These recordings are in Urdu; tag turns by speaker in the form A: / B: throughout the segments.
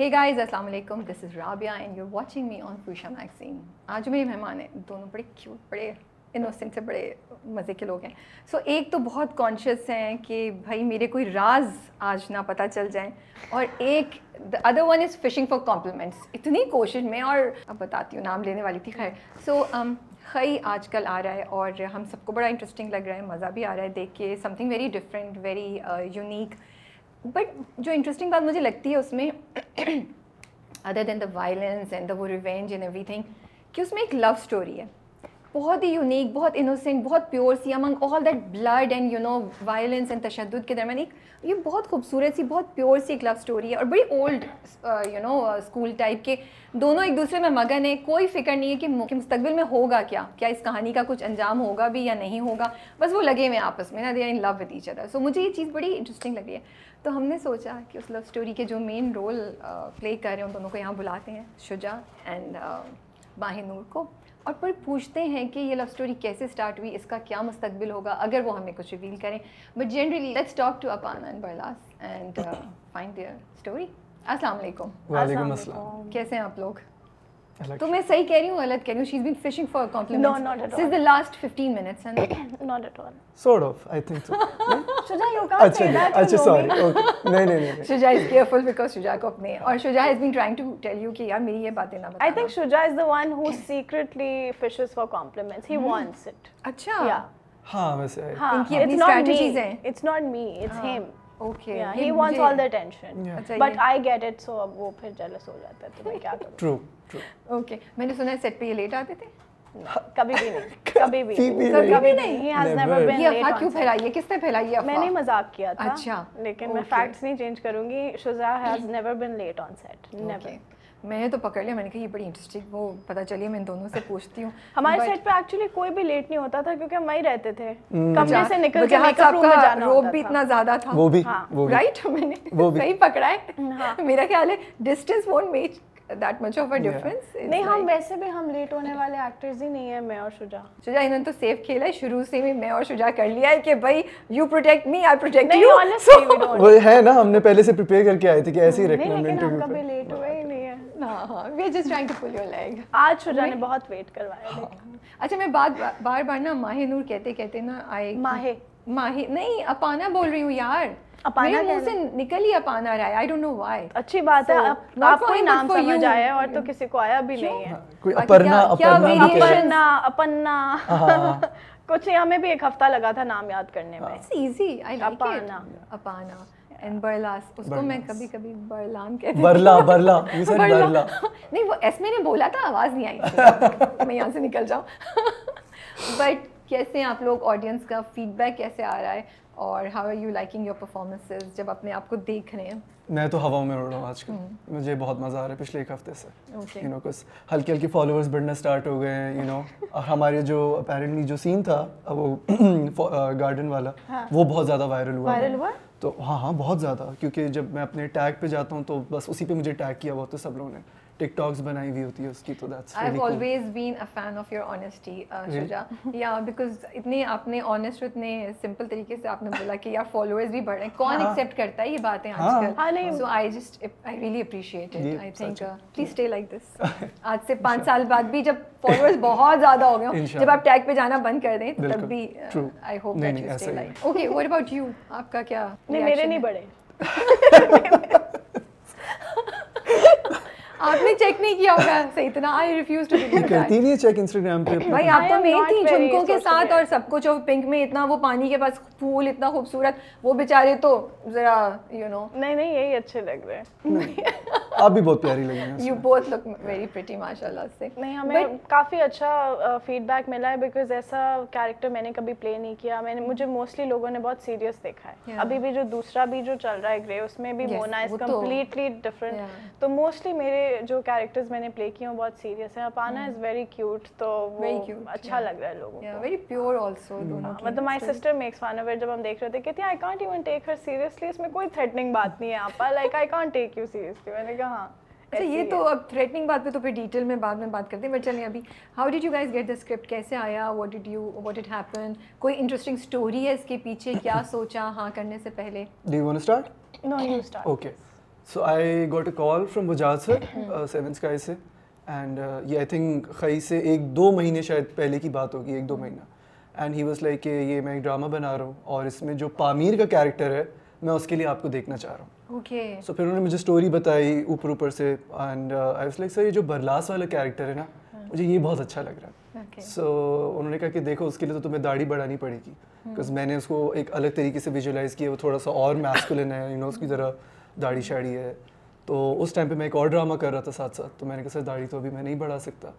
A: ہی گائز السلام علیکم this is Rabia and you watching me on Posha magazine آج میرے مہمان ہیں دونوں بڑے کیوٹ بڑے انوسنٹ سے بڑے مزے کے لوگ ہیں سو so, ایک تو بہت کانشیس ہیں کہ بھائی میرے کوئی راز آج نہ پتہ چل جائیں اور ایک the other one is fishing for compliments اتنی کوشش میں اور اب بتاتی ہوں نام لینے والی تھی خیر سو خی آج کل آ رہا ہے اور ہم سب کو بڑا انٹرسٹنگ لگ رہا ہے مزہ بھی آ رہا ہے دیکھ کے something very different very unique but جو انٹرسٹنگ بات مجھے لگتی ہے اس میں other than the violence and the وہ ریونج اینڈ ایوری تھنگ کہ اس میں ایک لو اسٹوری ہے۔ بہت ہی یونیک بہت انوسینٹ بہت pure C among all that blood and you know violence and تشدد کے درمیان ایک، یہ بہت خوبصورت سی، بہت پیور سی ایک لو اسٹوری ہے۔ اور بڑی old you know school type کے دونوں ایک دوسرے میں مگن ہیں۔ کوئی فکر نہیں ہے کہ مستقبل میں ہوگا کیا۔ کیا اس کہانی کا کچھ انجام ہوگا بھی یا نہیں ہوگا۔ بس وہ لگے ہوئے ہیں آپس میں نا they in love with each other so مجھے یہ چیز بڑی انٹرسٹنگ لگی ہے۔ تو ہم نے سوچا کہ اس لو اسٹوری کے جو مین رول پلے کر رہے ہیں ان دونوں کو یہاں بلاتے ہیں شجا اینڈ باہ نور کو۔ اور پھر پوچھتے ہیں کہ یہ لو اسٹوری کیسے اسٹارٹ ہوئی اس کا کیا مستقبل ہوگا اگر وہ ہمیں کچھ ریویل کریں۔ But generally let's talk to Apana and Barlas and find their story السلام علیکم
B: وعلیکم السلام
A: کیسے ہیں آپ لوگ؟ تو میں صحیح کہہ رہی ہوں غلط کہہ رہی ہوں she is been fishing for compliments
C: No, not at
A: this is the last 15 minutes and
C: Not at all.
B: Sort of I think so
C: Shuja, you can't
B: اچھا
C: say that.
B: اچھا سوری
C: me.
B: اوکے نہیں نہیں نہیں
A: شجا از کیئرفل بیکاز شجا کو اپنے اور Shuja has been trying to tell you کہ یار میری یہ باتیں نہ بتا
C: I think Shuja is the one who secretly fishes for compliments. He wants it.
A: اچھا.
B: ہاں ویسے
C: ہاں,
A: ان کی اپنی
C: me.
A: ہیں.
C: It's not me. It's him.
A: Okay
C: Yeah, he wants all the attention.
B: Yeah.
C: But I get it, so اب وہ پھر jealous ہو جاتا ہے تو میں کیا کروں
B: ٹرو ٹرو
A: اوکے میں نے سنا ہے سیٹ پہ یہ لیٹ آتے تھے
C: کبھی بھی نہیں کبھی بھی
B: بھی
C: کبھی
B: نہیں.
C: بھی نہیں He has never
B: Never.
C: been
A: یہ
C: late
A: افواہ
C: on
A: کیوں
C: set.
A: پھیلائی ہے کس نے پھیلائی ہے
C: میں نے مذاق کیا تھا
A: اچھا.
C: لیکن میں. فیکٹس نہیں چینج کروں گی has never been late on set never.
A: میں نے تو پکڑ لیا میں نے کہا یہ بڑی انٹرسٹنگ وہ پتہ چلی میں ان دونوں سے پوچھتی ہوں.
C: ہمارے سیٹ پہ ایکچولی کوئی بھی لیٹ نہیں ہوتا تھا کیونکہ ہم وہیں رہتے تھے. کمرے سے نکل کے میک اپ روم میں
A: کا
C: جانا
A: روب بھی اتنا زیادہ تھا.
B: وہ بھی
C: ہاں.
B: وہ بھی.
A: رائٹ میں نے
B: وہ بھی.
A: صحیح پکڑا
C: ہاں.
A: ہے میرا خیال ہے distance won't make that much of a difference
C: نہیں ہم ویسے بھی ہم لیٹ ہونے والے ایکٹرز ہی نہیں ہیں میں اور شجا
A: شجا انہوں نے تو سیف کھیلا ہے. شروع سے بھی میں اور شجا کر لیا ہے کہ بھائی you protect me I protect you.
B: وہ ہے نا ہم نے پہلے سے پریپیئر کر کے آئے تھے کہ ایسے ہی رکھنا
C: نہیں
B: ہم
C: کبھی لیٹ ہوئے ہی نہیں. ہیں
A: ہاں ہاں we are just trying to pull your leg
C: آج شجا نے بہت ویٹ کروایا لیکن
A: اچھا میں بات بار بار نا ماہ نور کہتے کہتے نا آئے
C: ماہے
A: ماہی۔ نہیں اپانا بول رہی ہوں یار۔
C: اپانا
A: میرے منہ
C: کہنا۔
A: سے نکل ہی اپانا رہا ہے آئی ڈونٹ نو وائی
C: اچھی بات ہے آپ کو ہی نام سمجھ. آیا اور تو کسی کو آیا بھی نہیں ہے۔
B: کوئی اپرنا اپرنا کہہ
C: اپنا
B: ہاں۔
C: کچھ ہمیں بھی ایک ہفتہ لگا تھا نام یاد کرنے میں۔
A: It's easy I like
C: Apana.
A: Apana. And Barlas اس کو میں کبھی کبھی برلان کہتی
B: برلا برلا
A: برلا نہیں وہ ایس میں نے بولا تھا آواز نہیں آئی میں یہاں سے نکل جاؤں بٹ کیسے آپ لوگ آڈینس کا فیڈ بیک کیسے آ رہا ہے اور how are you liking your performances جب اپنے آپ کو دیکھ رہے ہیں؟
B: میں تو ہواؤں میں اڑ رہا ہوں آج کل۔ مجھے بہت مزہ آ رہا ہے پچھلے ایک ہفتے سے. یو نو کچھ ہلکے ہلکے فالوورس بڑھنا اسٹارٹ ہو گئے ہیں یو نو اور ہمارے جو اپیرنٹلی جو سین تھا وہ گارڈن والا وہ بہت زیادہ وائرل ہوا
C: وائرل ہوا؟
B: تو ہاں ہاں بہت زیادہ۔ کیونکہ جب میں اپنے ٹیگ پہ جاتا ہوں تو بس اسی پہ مجھے ٹیگ کیا ہوا ہے سب لوگوں نے۔ ٹک ٹاکس بنائی ہوئی ہوتی ہے اس کی تو that's
A: I have always been a fan of your honesty Shuja یا بیکاز اتنے آپ نے آنیسٹ اتنے سمپل طریقے سے آپ نے بولا کہ یار فالوورز بھی بڑھ رہے ہیں کون ایکسیپٹ کرتا ہے یہ باتیں آج
C: ہاں
A: کل
C: نہیں
A: so I just I really appreciate it I think please stay like this آج سے پانچ سال بعد بھی جب فالوورز بہت زیادہ ہو گئے ہوں. جب آپ ٹیگ پہ جانا بند کر دیں تب. بھی. I hope that you stay
B: he.
A: Like okay what about you آپ کا کیا
C: نہیں میرے نہیں
A: ہے؟ آپ نے چیک نہیں کیا ہوگا صحیح اتنا آئی ریفیوز ٹو
B: کرتی نہیں ہے چیک انسٹاگرام پہ
A: بھائی آپ تو میں تھی جھمکوں کے ساتھ اور سب کچھ اور پنک میں اتنا وہ پانی کے پاس پھول اتنا خوبصورت وہ بیچارے تو ذرا یو نو
C: نہیں نہیں یہی اچھے لگ رہے ہیں
B: آپ بھی بہت پیاری لگی ہیں
A: you both look very pretty ماشاء اللہ سے۔
C: نہیں ہمیں کافی اچھا فیڈ بیک ملا ہے بیکاز ایسا کیریکٹر میں نے کبھی پلے نہیں کیا۔ میں نے مجھے موسٹلی لوگوں نے بہت سیریس دیکھا ہے۔ ابھی بھی جو دوسرا بھی جو چل رہا ہے گرے اس میں بھی مونا از کمپلیٹلی ڈفرنٹ تو موسٹلی میرے جو کیریکٹرز میں نے پلے کیے ہیں بہت سیریس ہیں۔ اپانا از ویری کیوٹ تو وہ
A: Very cute,
C: اچھا لگ رہا ہے لوگوں کو۔
A: ویری پیور آلسو
C: مطلب my sister makes fun of جب ہم دیکھ رہے تھے کہتی I can't even take her seriously اس میں کوئی تھریٹنگ بات نہیں ہے۔ آپ like I can't take you seriously میں نے گا ہاں.
A: اچھا یہ تو اب تھریٹنگ بات پہ تو پھر ڈیٹیل میں بعد میں بات کرتے ہیں بٹ چلیں ابھی how did you guys get the script کیسے آیا؟ What did you what it happen کوئی انٹرسٹنگ اسٹوری ہے اس کے پیچھے؟ کیا سوچا؟ ہاں کرنے سے پہلے۔
B: Okay so I got
C: a call from
B: Bajaj sir Seven Sky سے اینڈ یہ آئی تھنک خی سے ایک دو مہینے شاید پہلے کی بات ہوگی ایک دو مہینہ اینڈ ہی واز لائک کہ یہ میں ایک ڈرامہ بنا رہا ہوں اور اس میں جو پامیر کا کیریکٹر ہے میں اس کے لیے آپ کو دیکھنا چاہ رہا ہوں سو پھر انہوں نے
A: مجھے
B: اسٹوری بتائی اوپر اوپر سے and I was like sir یہ جو برلاس والا کیریکٹر ہے نا ہاں. مجھے یہ بہت اچھا لگ رہا ہے. سو انہوں نے
A: کہا
B: کہ دیکھو اس کے لیے تو تمہیں داڑھی بڑھانی پڑے گی. ہاں. بیکاز میں نے اس کو ایک الگ طریقے سے ویژولائز کیا وہ تھوڑا سا اور میسکولن ہے یو نو اس کی طرح داڑھی شاڑی ہے. تو اس ٹائم پہ میں ایک اور ڈرامہ کر رہا تھا ساتھ ساتھ تو میں نے کہا سر داڑھی تو ابھی میں نہیں بڑھا سکتا.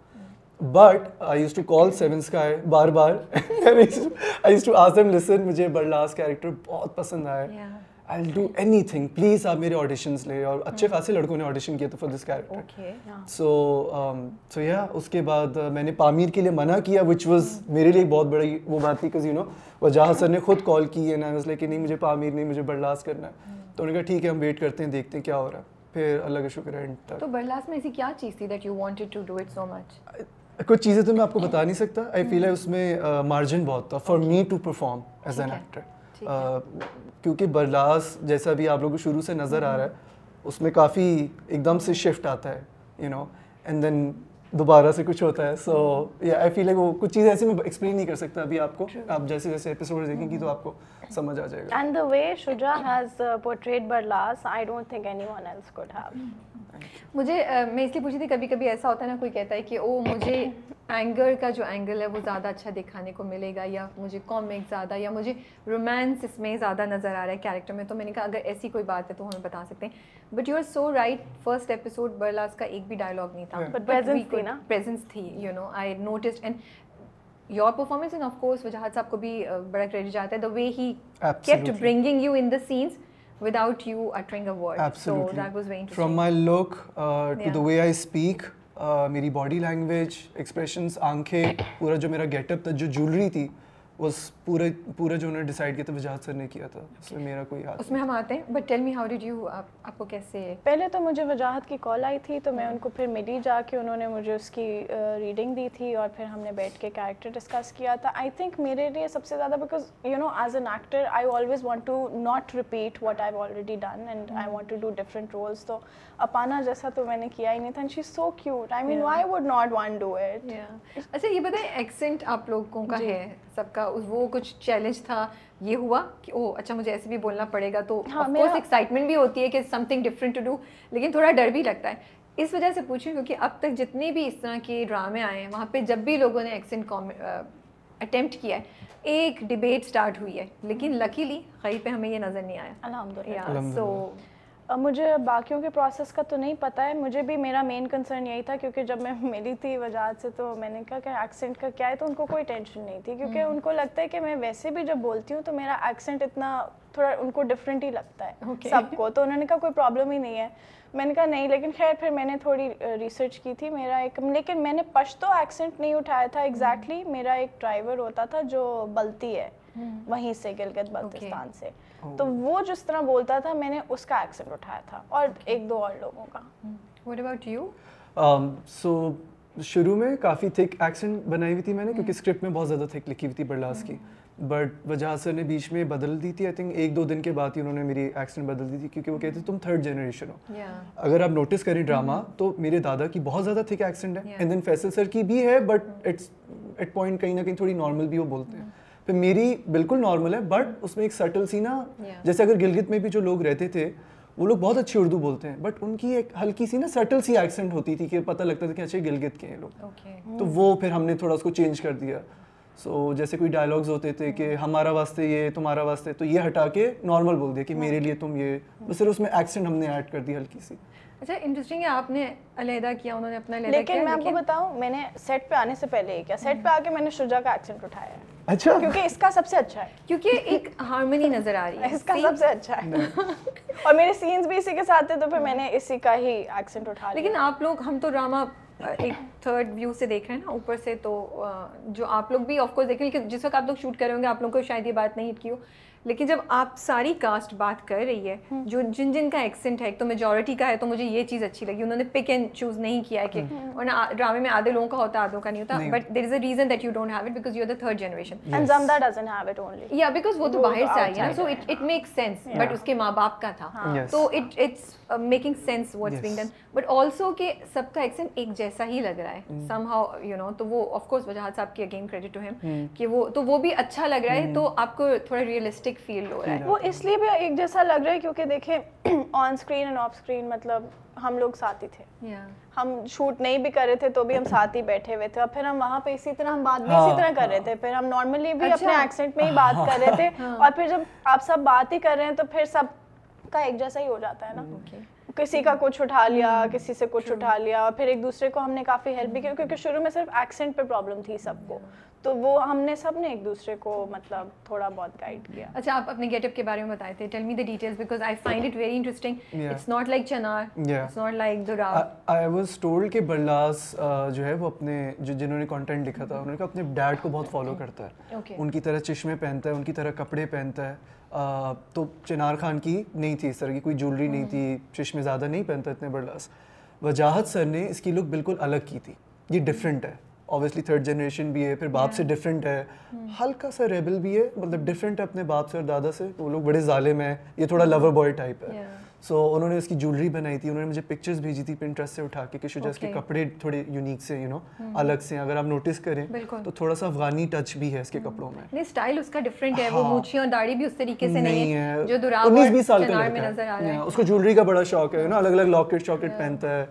B: But I use to call sevens کا ہے بار بار. آئی یوز ٹو آسم لسن مجھے برلاس
A: کیریکٹر
B: بہت پسند آیا. I do anything please آپ میرے آڈیشنس لے اور اچھے خاصے لڑکوں نے آڈیشن کیا تھا فار
A: دس
B: کیریکٹر سو سو یا اس کے بعد میں نے پامیر کے لیے منع کیا وچ واز میرے لیے بہت بڑی وہ بات تھی یو نو وجاہ سر نے خود کال کی ہے نا اس لیے کہ نہیں مجھے پامیر نہیں مجھے برلاس کرنا ہے تو انہوں نے کہا ٹھیک ہے ہم ویٹ کرتے ہیں دیکھتے ہیں کیا ہو رہا ہے پھر اللہ کا شکر ہے
A: تو برلاس میں ایسی کیا چیز تھی that you wanted to do it so much
B: کچھ چیزیں تو میں آپ کو بتا نہیں سکتا آئی فیل ہے اس میں مارجن بہت تھا for me to perform
A: as an
B: actor
A: کیونکہ
B: برلاس جیسا بھی آپ لوگوں کو شروع سے نظر آ رہا ہے اس میں کافی ایک دم سے شفٹ آتا ہے یو نو اینڈ دین دوبارہ سے کچھ ہوتا ہے۔ سو یا آئی فیل لائک وہ کچھ چیز ایسی میں ایکسپلین نہیں کر سکتا ابھی آپ کو۔ آپ جیسے جیسے ایپیسوڈ دیکھیں گی تو آپ
C: کو سمجھ آ جائے گا۔ And the way Shuja has portrayed Barlas I don't think
A: anyone else could have مجھے میں اس لیے پوچھی تھی کبھی کبھی ایسا ہوتا ہے نا کوئی کہتا ہے کہ او مجھے اینگر کا جو اینگل ہے وہ زیادہ اچھا دکھانے کو ملے گا یا مجھے کامک زیادہ یا مجھے رومانس اس میں زیادہ نظر آ رہا ہے کیریکٹر میں تو میں نے کہا اگر ایسی کوئی بات ہے تو ہمیں بتا سکتے ہیں but you are so right first
B: episode
C: Barlas کا ایک بھی
A: ڈائلاگ نہیں تھا کوئی نا. پریزنس تھی you know I notice and your performance and of course Wajahat sahab کو بھی بڑا کریڈٹ جاتا ہے.
B: The
A: way he kept bringing you in the scenes without you
B: uttering
A: a word so that was
B: very from my look to
A: the
B: way I speak میری باڈی لینگویج ایکسپریشنس آنکھیں پورا جو میرا گیٹ اپ تھا جو جولری تھی اس پورے پورا جو انہوں نے ڈیسائیڈ کیا تھا وجاہت سر نے کیا تھا اس میں میرا کوئی
A: ہاتھ اس میں ہم آتے ہیں but tell me how did you
C: آپ آپ کو کیسے پہلے تو مجھے وجاہت کی کال آئی تھی تو میں ان کو پھر ملی جا کے انہوں نے مجھے اس کی ریڈنگ دی تھی اور پھر ہم نے بیٹھ کے کیریکٹر ڈسکس کیا تھا۔ آئی تھنک میرے لیے سب سے زیادہ because you know as an actor I always want to not repeat what I already done and I want to do different roles تو اپانا جیسا تو میں
A: نے
C: کیا ہی نہیں تھا she so
A: cute I mean why would not want do it اچھا یہ بتائیں ایکسینٹ آپ لوگوں کا جی۔ ہے۔ سب کا وہ کچھ چیلنج تھا یہ
C: ہوا
A: کہ
C: او
A: اچھا مجھے ایسے بھی بولنا پڑے گا تو ہاں، ایکسائٹمنٹ بھی ہوتی ہے کہ something different to do لیکن تھوڑا ڈر بھی لگتا ہے۔ اس وجہ سے پوچھوں کیونکہ اب تک جتنے بھی اس طرح کے ڈرامے آئے ہیں وہاں پہ جب بھی لوگوں نے ایکسنٹ اٹیمپٹ کیا ہے ایک ڈبیٹ اسٹارٹ ہوئی ہے
C: لیکن
A: ہاں۔ لکیلی
C: خی پہ ہمیں یہ نظر نہیں آیا۔ الحمد للہ سو مجھے باقیوں کے پروسیس کا تو نہیں پتہ ہے مجھے بھی میرا مین کنسرن یہی تھا کیونکہ جب میں ملی تھی وجہ سے تو میں نے کہا کہ ایکسینٹ کا کیا ہے تو ان کو کوئی ٹینشن نہیں تھی۔ کیونکہ ان کو لگتا ہے کہ میں ویسے بھی جب
A: بولتی
C: ہوں تو میرا ایکسینٹ اتنا تھوڑا ان کو ڈفرینٹ ہی لگتا ہے۔ سب کو۔ تو انہوں نے کہا کوئی پرابلم ہی نہیں ہے۔ میں نے کہا نہیں لیکن خیر پھر میں نے تھوڑی ریسرچ کی تھی۔ میرا ایک لیکن میں نے پشتو ایکسینٹ نہیں اٹھایا تھا ایگزیکٹلی میرا ایک ڈرائیور ہوتا تھا جو بلتی ہے۔ وہیں سے گلگت بلتستان سے۔ oh.
A: تو وہ جس
B: طرح بولتا تھا میں نے اس کا ایکسنٹ اٹھایا تھا اور ایک دو اور لوگوں کا۔ واٹ اباؤٹ یو سو شروع میں کافی تھک ایکسنٹ بنائی ہوئی تھی میں نے کیونکہ اسکرپٹ میں بہت زیادہ تھک لکھی ہوئی تھی برلاس کی۔ بٹ وجہ سر نے بیچ میں بدل دی تھی آئی تھنک
A: ایک
B: دو دن کے بعد ہی انہوں نے میری ایکسیڈنٹ بدل دی تھی کیونکہ وہ
A: کہتے
B: تھے تم تھرڈ جنریشن ہو۔ اگر آپ نوٹس کریں ڈرامہ تو میرے دادا کی بہت زیادہ تھک ایکسیڈنٹ ہے۔ اینڈ دین فیصل سر کی بھی ہے بٹ اٹس ایٹ پوائنٹ کہیں
A: نہ
B: کہیں تھوڑی نارمل بھی وہ بولتے ہیں۔ پھر میری بالکل نارمل ہے بٹ اس میں ایک سٹل سی نا جیسے اگر گلگت میں بھی جو لوگ رہتے تھے وہ لوگ بہت اچھی اردو بولتے ہیں بٹ ان کی
A: ایک
B: ہلکی سی نا سٹل سی ایکسنٹ ہوتی تھی کہ پتہ لگتا تھا کہ اچھے گلگت کے ہیں لوگ۔ تو وہ پھر ہم نے تھوڑا اس کو چینج کر دیا۔ سو جیسے کوئی ڈائلاگز ہوتے تھے کہ mm-hmm. ہمارا واسطے یہ تمہارا واسطے تو
A: یہ ہٹا کے نارمل بول دیا کہ میرے لیے
C: تم
A: یہ۔
C: بس صرف اس میں ایکسنٹ ہم نے ایڈ کر دی ہلکی سی۔ اچھا انٹرسٹنگ ہے آپ نے علیحدہ کیا انہوں
B: نے
C: اپنا لیکن میں آپ کو
A: بتاؤں میں نے سیٹ پہ آنے سے
C: پہلے
A: کیا۔
C: Set mm-hmm. پہ آ کے میں نے شجا کا ایکسنٹ اٹھایا ہے۔ اچھا۔ کیونکہ اس کا سب سے اچھا
A: ہے۔
C: کیونکہ
A: ایک ہارمنی نظر آ رہی ہے۔ اس کا سب سے اچھا ہے۔ اور میرے سینز بھی اسی کے ساتھ تھے تو پھر میں نے اسی کا ہی ایکسنٹ اٹھا لیا۔ لیکن آپ لوگ ہم تو ڈرامہ ایک تھرڈ ویو سے دیکھ رہے ہیں نا اوپر سے تو جو آپ لوگ بھی آف کورس دیکھیں لیکن جس وقت آپ لوگ شوٹ کر رہے ہوں گے آپ لوگوں کو شاید یہ بات نہیں ہٹ کی ہو۔ لیکن جب آپ ساری کاسٹ بات کر رہی ہے جو جن جن کا ایکسنٹ ہے ایک تو میجورٹی کا ہے تو مجھے یہ چیز اچھی لگی۔ انہوں نے پک اینڈ چوز نہیں کیا ہے کہ اور ڈرامے میں آدھے لوگوں کا ہوتا ہے آدھوں کا نہیں ہوتا but there is a reason that you don't have it because you are the third generation
C: and زمدہ doesn't have it only
A: یا بیکاز وہ تو باہر سے آئی ہے so it make sense but اس کے ماں باپ کا تھا تو it it's making sense what's being done but also کہ سب کا ایکسنٹ ایک جیسا ہی لگ رہا ہے سم ہاؤ یو نو تو وہ آف کورس وجاہت صاحب کی اگین کریڈٹ ٹو ہم کہ وہ تو وہ بھی اچھا لگ رہا ہے تو آپ کو تھوڑا ریئلسٹک فیل ہو رہا ہے۔
C: وہ اس لیے بھی ایک جیسا لگ رہا ہے کیونکہ دیکھیں on screen and off screen مطلب ہم لوگ ساتھ ہی تھے ہم شوٹ نہیں بھی کر رہے تھے تو بھی ہم ساتھ ہی بیٹھے ہوئے تھے۔ اور پھر ہم وہاں پہ اسی طرح ہم بات بھی اسی طرح کر رہے تھے۔ پھر ہم نارملی بھی اپنے ایکسنٹ میں ہی بات کر رہے تھے۔ اور پھر جب آپ سب بات ہی کر رہے ہیں تو پھر سب کا ایک جیسا ہی ہو جاتا ہے نا۔ کسی کا کچھ اٹھا لیا کسی سے کچھ اٹھا لیا۔ پھر ایک دوسرے کو ہم نے کافی ہیلپ بھی کی کیونکہ شروع میں صرف ایکسنٹ پہ پرابلم تھی سب کو۔ تو وہ ہم نے سب نے ایک دوسرے کو مطلب تھوڑا بہت گائڈ کیا۔
A: اچھا آپ اپنے گیٹ اپ کے بارے میں بتائے تھے۔ Tell me the details because I find it very interesting it's not like Chinar it's not like دراو
B: آئی واز ٹولڈ کہ برلاس جو ہے وہ اپنے جو جنہوں نے کنٹینٹ لکھا تھا انہوں نے کہا اپنے ڈیڈ کو بہت فالو کرتا ہے ان کی طرح چشمے پہنتا ہے ان کی طرح کپڑے پہنتا ہے تو چنار خان کی نہیں تھی اس طرح کی کوئی جولری نہیں تھی چشمے زیادہ نہیں پہنتا اتنے برلاس وجاہت سر نے اس کی لک بالکل الگ کی تھی یہ ڈفرینٹ ہے اوبیسلی تھرڈ جنریشن بھی ہے پھر باپ سے ڈفرینٹ ہے. ہلکا سا ریبل بھی ہے مطلب ڈفرینٹ ہے اپنے باپ سے اور دادا سے. وہ لوگ بڑے ظالم ہیں. یہ تھوڑا لور بوائے ٹائپ ہے. سو انہوں نے اس کی جولری بنائی تھی. انہوں نے مجھے پکچرز بھیجی تھی پنٹرسٹ سے اٹھا کے کہ شجاز کے کپڑے تھوڑے یونیک سے یو نو الگ سے اگر آپ نوٹس کریں تو تھوڑا سا افغانی ٹچ بھی ہے اس کے کپڑوں میں.
A: نہیں سٹائل اس کا ڈفرینٹ ہے. وہ مونچھی اور داڑھی بھی اس طریقے سے نہیں ہے. جو
B: دراو انیس بیس سال کا ہے. اس کو جولری کا بڑا شوق ہے نا الگ الگ لاکٹ شاکٹ پہنتا ہے.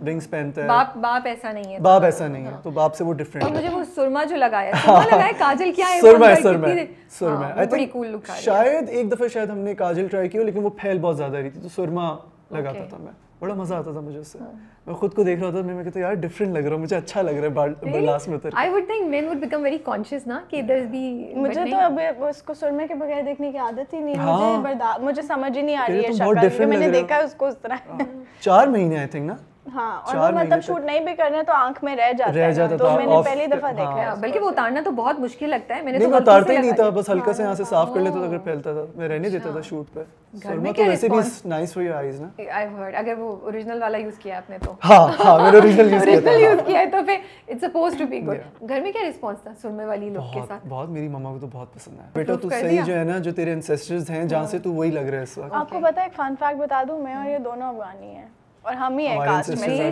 B: رنگس پہنتا ہے
A: باپ باپ ایسا نہیں ہے
B: باپ ایسا نہیں ہے تو باپ سے وہ ڈیفرنٹ
A: ہے مجھے وہ سرما جو لگایا سرما لگایا کاجل کیا ہے
B: سرما ہے سرما سرما آئی بڑی کول لک شاید ایک دفعہ شاید ہم نے کاجل ٹرائی کیا لیکن وہ پھیل بہت زیادہ رہی تھی تو سرما لگاتا تھا میں بڑا مزہ آتا تھا مجھے اس سے میں خود کو دیکھ رہا تھا میں کہتا یار ڈفرنٹ لگ رہا ہے مجھے اچھا لگ رہا ہے برلاس میں
A: I would think man would become very conscious نا کہ دیر بی
C: مجھے تو اب اس کو سرمے کے بغیر دیکھنے کی عادت ہی نہیں مجھے مجھے سمجھ ہی نہیں آ رہی ہے شکل میں نے دیکھا اس کو اس طرح
B: چار مہینے آئی تھنک نا
C: ہاں اور وہ مطلب شوٹ نہیں بھی کرنا تو آنکھ میں رہ جاتا
B: رہ جاتا
C: تو میں نے پہلی دفعہ دیکھا ہے۔
A: بلکہ وہ اتارنا تو بہت مشکل لگتا ہے میں نے
B: تو اتارتا ہی نہیں تھا بس ہلکا سے یہاں سے صاف کر لیتا تھا اگر پھیلتا تھا۔ میں رہنے دیتا تھا شوٹ پہ۔ سرما تو ویسے بھی نائس فار یور آئیز نا۔
A: آئی ہرڈ اگر وہ اوریجنل والا یوز کیا آپ نے تو۔
B: ہاں ہاں میں نے اوریجنل یوز کیا
A: اوریجنل یوز کیا ہے تو پھر it's suppose to be good گھر میں کیا رسپانس تھا سرمے والی لک کے ساتھ؟
B: بہت میری ماما کو تو بہت پسند ہے۔ بیٹا تو صحیح جو ہے نا جو تیرے انسیسٹرز ہیں جہاں سے تو وہی لگ رہا ہے اس وقت۔
C: آپ کو پتا ہے ایک فن فیکٹ بتا دوں میں اور یہ دونوں افغانی ہیں۔ اور ہم ہی ہیں۔ کاسٹ میں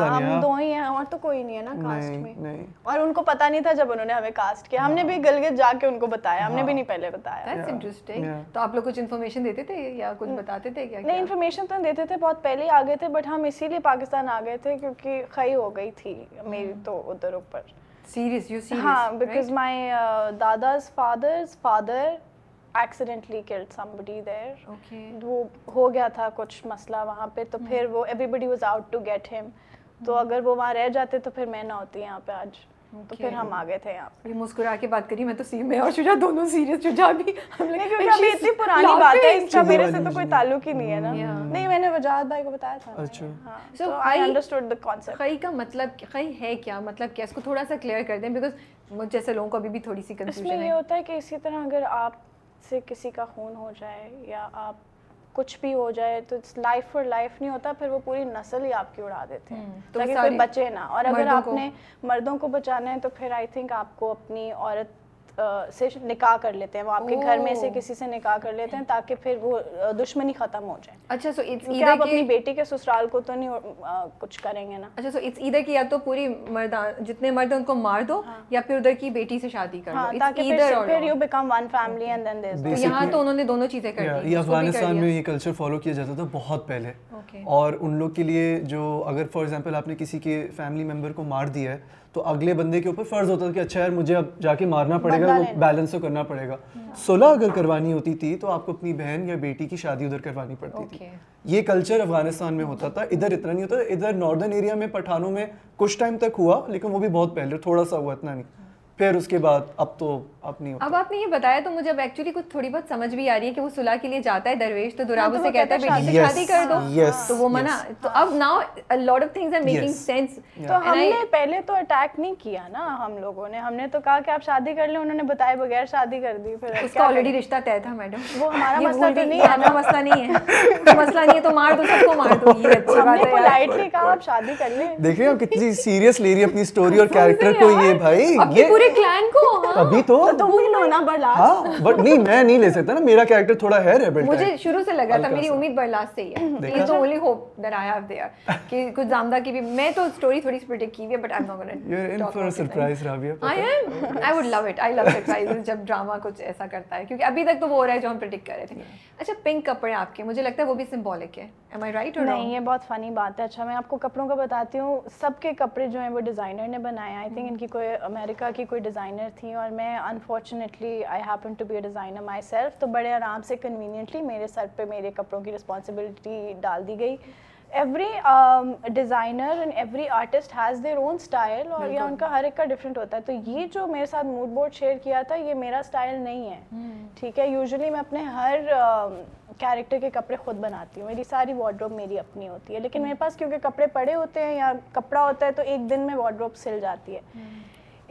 C: ہم دو ہی ہیں اور تو کوئی نہیں ہے نا کاسٹ میں۔ اور ان کو پتا نہیں تھا جب انہوں نے ہمیں کاسٹ کیا۔ ہم نے بھی گلگت جا کے ان کو بتایا ہم نے بھی نہیں پہلے بتایا۔
A: تو آپ لوگ کچھ انفارمیشن دیتے تھے یا کچھ بتاتے تھے کیا
C: نہیں انفارمیشن تو دیتے تھے بہت پہلے آ گئے تھے بٹ ہم اسی لیے پاکستان آ گئے تھے کیونکہ خی ہو گئی تھی میری تو ادھر اوپر۔
A: سیریس یو سیریس
C: ہاں because my dada's father's father accidentally killed somebody there وہ ہو گیا تھا کچھ مسئلہ وہاں پہ تو پھر وہ everybody was out to get ہم تو اگر وہ وہاں رہ جاتے تو پھر میں نہ ہوتی یہاں پہ آج۔ تو پھر ہم آ گئے تھے یہاں۔
A: پہ مسکرا کے بات کری میں تو سی میں اور شجا دونوں سیریس شجا بھی۔
C: کیونکہ ابھی اتنی پرانی بات ہے اس کا میرے سے تو کوئی تعلق ہی نہیں ہے نا۔ نہیں میں نے وجاہت بھائی کو بتایا تھا۔
B: اچھا۔
C: سو آئی انڈرسٹوڈ دی کانسیپٹ
A: خی کا مطلب خی ہے کیا؟ مطلب کیا؟ اس کو تھوڑا سا کلیئر کر دیں بیکاز جیسے لوگوں کو ابھی بھی تھوڑی سی کنفیوژن
C: ہے اس میں یہ ہوتا ہے کہ اسی طرح اگر آپ سے کسی کا خون ہو جائے یا آپ کچھ بھی ہو جائے تو لائف فار لائف نہیں ہوتا پھر وہ پوری نسل ہی آپ کی اڑا دیتے ہیں۔ تاکہ کوئی بچے نہ اور اگر آپ نے مردوں کو بچانا ہے تو پھر آئی تھنک آپ کو اپنی عورت سے نکاح کر لیتے ہیں وہ آپ کے گھر میں سے کسی سے نکاح کر لیتے ہیں تاکہ پھر وہ دشمنی ختم ہو جائے۔
A: اچھا سو
C: آپ اپنی بیٹی کے سسرال کو تو نہیں کچھ کریں گے نا۔
A: اچھا سو اٹس ادھر کی یا تو پوری مردان جتنے مرد ان کو مار دو یا پھر ادھر کی بیٹی سے شادی کر دو۔
C: تاکہ پھر you become one family and then there
A: یہاں تو انہوں نے دونوں چیزیں کر دی
B: یہ افغانستان میں یہ کلچر فالو کیا جاتا تھا بہت پہلے۔ اور ان لوگ کے لیے جو اگر فار ایگزامپل آپ نے کسی کے فیملی ممبر کو مار دیا ہے تو اگلے بندے کے اوپر فرض ہوتا تھا کہ اچھا یار مجھے اب جا کے مارنا پڑے گا وہ بیلنس تو کرنا پڑے گا۔ صلح اگر کروانی ہوتی تھی تو آپ کو اپنی بہن یا بیٹی کی شادی ادھر کروانی پڑتی تھی۔ یہ کلچر افغانستان میں ہوتا تھا۔ ادھر اتنا نہیں ہوتا ادھر ناردرن ایریا میں پٹھانوں میں کچھ ٹائم تک ہوا لیکن وہ بھی بہت پہلے تھوڑا سا ہوا اتنا نہیں۔ پھر اس کے بعد اب تو اب نہیں
A: اب آپ نے یہ بتایا تو مجھے اب ایکچولی کچھ تھوڑی بہت سمجھ بھی آ رہی ہے کہ وہ صلح کے لیے جاتا ہے درویش تو دراو سے کہتا ہے بیٹی سے شادی کر دو۔
B: yes,
A: تو وہ منع تو اب now lot of things are making. Sense
C: تو ہم نے پہلے تو اٹیک نہیں کیا نا ہم لوگوں نے۔ ہم نے تو کہا کہ آپ شادی کر لیں انہوں نے بتائے بغیر شادی کر دی۔ پھر
A: اس کا آلریڈی رشتہ طے تھا میڈم
C: وہ ہمارا مسئلہ تو نہیں ہے
A: ہمارا مسئلہ نہیں ہے۔ مسئلہ نہیں ہے تو مار دو سب کو مار دو۔ یہ اچھی
C: ہم
A: بات
C: نے
A: ہے
C: پولائٹلی کہا آپ شادی کر لیں۔
B: دیکھ رہے ہیں کتنی سیریس لے رہی ہے اپنی سٹوری اور کیریکٹر کو یہ بھائی۔ یہ
A: پورے کلان کو ہاں۔
B: ابھی تو
C: تم ہی لو نا برلاس
B: ہاں بٹ نہیں میں نہیں لے سکتا نا۔ میرا کیریکٹر تھوڑا ہے ریبل
A: مجھے شروع سے لگا تھا میری امید برلاس سے ہی ہے۔ یہ تو only hope that I have there کہ کچھ زامدہ کی بھی۔ میں تو سٹوری تھوڑی سی پریڈکٹ کی ہوئی ہے but I am not gonna
B: you in for surprise Rabia
A: I am I would love it I love surprise جب ڈرامہ کچھ ایسا کرتا ہے کیونکہ ابھی تک تو وہ ہو رہا ہے جو ہم پریڈکٹ کر رہے تھے اچھا پنک کپڑے آپ کے مجھے لگتا ہے وہ بھی سمبولک ہے ایم آئی رائٹ اور
C: نہیں یہ بہت فنی بات ہے اچھا میں آپ کو کپڑوں کا بتاتی ہوں سب کے کپڑے جو ہیں وہ ڈیزائنر نے بنائے آئی تھنک ان کی کوئی امریکہ کی کوئی ڈیزائنر تھی اور میں unfortunately I happen to be a designer myself تو بڑے آرام سے کنوینئنٹلی میرے سر پہ میرے کپڑوں کی رسپانسبلٹی ڈال دی گئی. Every designer and every artist has their own style اور یا ان کا ہر ایک کا ڈفرینٹ ہوتا ہے. تو یہ جو میرے ساتھ موڈ بورڈ شیئر کیا تھا یہ میرا اسٹائل نہیں ہے. ٹھیک ہے؟ یوزلی میں اپنے ہر کیریکٹر کے کپڑے خود بناتی ہوں. میری ساری وارڈروب میری اپنی ہوتی ہے. لیکن میرے پاس کیونکہ کپڑے پڑے ہوتے ہیں یا کپڑا ہوتا ہے تو ایک دن میں وارڈروب سل جاتی ہے.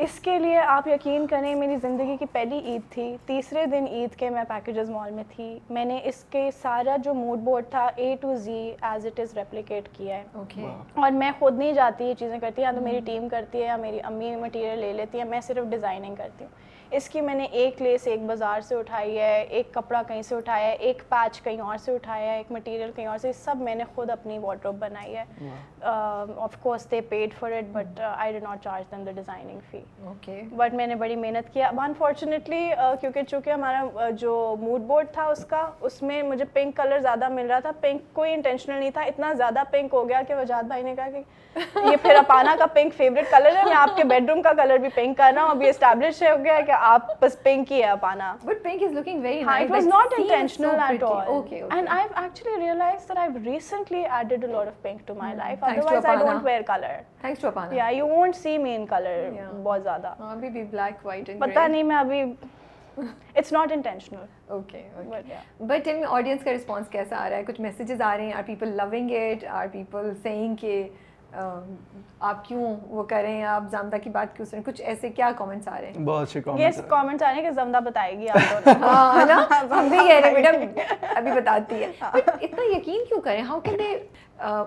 C: اس کے لیے آپ یقین کریں میری زندگی کی پہلی عید تھی تیسرے دن عید کے میں پیکیجز مال میں تھی۔ میں نے اس کے سارا جو موڈ بورڈ تھا A to Z as it is replicate کیا ہے۔
A: اوکے
C: اور میں خود نہیں جاتی یہ چیزیں کرتی یا تو میری ٹیم کرتی ہے یا میری امی مٹیریل لے لیتی ہے میں صرف ڈیزائننگ کرتی ہوں۔ اس کی میں نے ایک لیس ایک بازار سے اٹھائی ہے ایک کپڑا کہیں سے اٹھایا ہے ایک پیچ کہیں اور سے اٹھایا ہے ایک مٹیریل کہیں اور سے سب میں نے خود اپنی وارڈروب بنائی ہے۔ Of course they paid for it but I do not charge them the designing fee
A: okay
C: but میں نے بڑی محنت کیا اب انفارچونیٹلی کیونکہ چونکہ ہمارا جو موڈ بورڈ تھا اس کا اس میں مجھے پنک کلر زیادہ مل رہا تھا۔ پنک کوئی انٹینشنل نہیں تھا۔ اتنا زیادہ پنک ہو گیا کہ وجاد بھائی نے کہا کہ یہ پھر اپانا کا پنک فیوریٹ کلر ہے۔ میں آپ کے بیڈ روم کا کلر بھی پنک کر رہا ہوں۔ ابھی اسٹیبلش ہو گیا کہ آپ بس پنک ہی ہے Apana
A: but pink is looking very nice
C: it was not intentional at all.
A: Okay,
C: and I've actually realized that I've recently added a lot of pink to my life.
A: Thanks to
C: otherwise I
A: Apana.
C: don't wear color.
A: Thanks to Apana
C: yeah you won't see me in color
A: Yeah.
C: بہت زیادہ
A: ابھی بھی بلیک وائٹ اینڈ
C: پتہ نہیں میں ابھی it's not intentional
A: okay. But me audience کا رسپانس کیسا آ رہا ہے کچھ میسیجز آ رہے ہیں are people loving it are people seeing کہ آپ کیوں وہ کریں آپ زامدہ کی بات کیوں سنیں کچھ ایسے کیا کامنٹس آ رہے ہیں؟
B: بہت اچھے
C: یہ
B: کامنٹس
C: کامنٹس آنے کہ زمدہ بتائے گی
A: ہاں نا؟ ہم بھی کہہ رہے ہیں میڈم ابھی بتاتی ہے۔ But اتنا یقین کیوں کریں؟ ہاؤ کین دے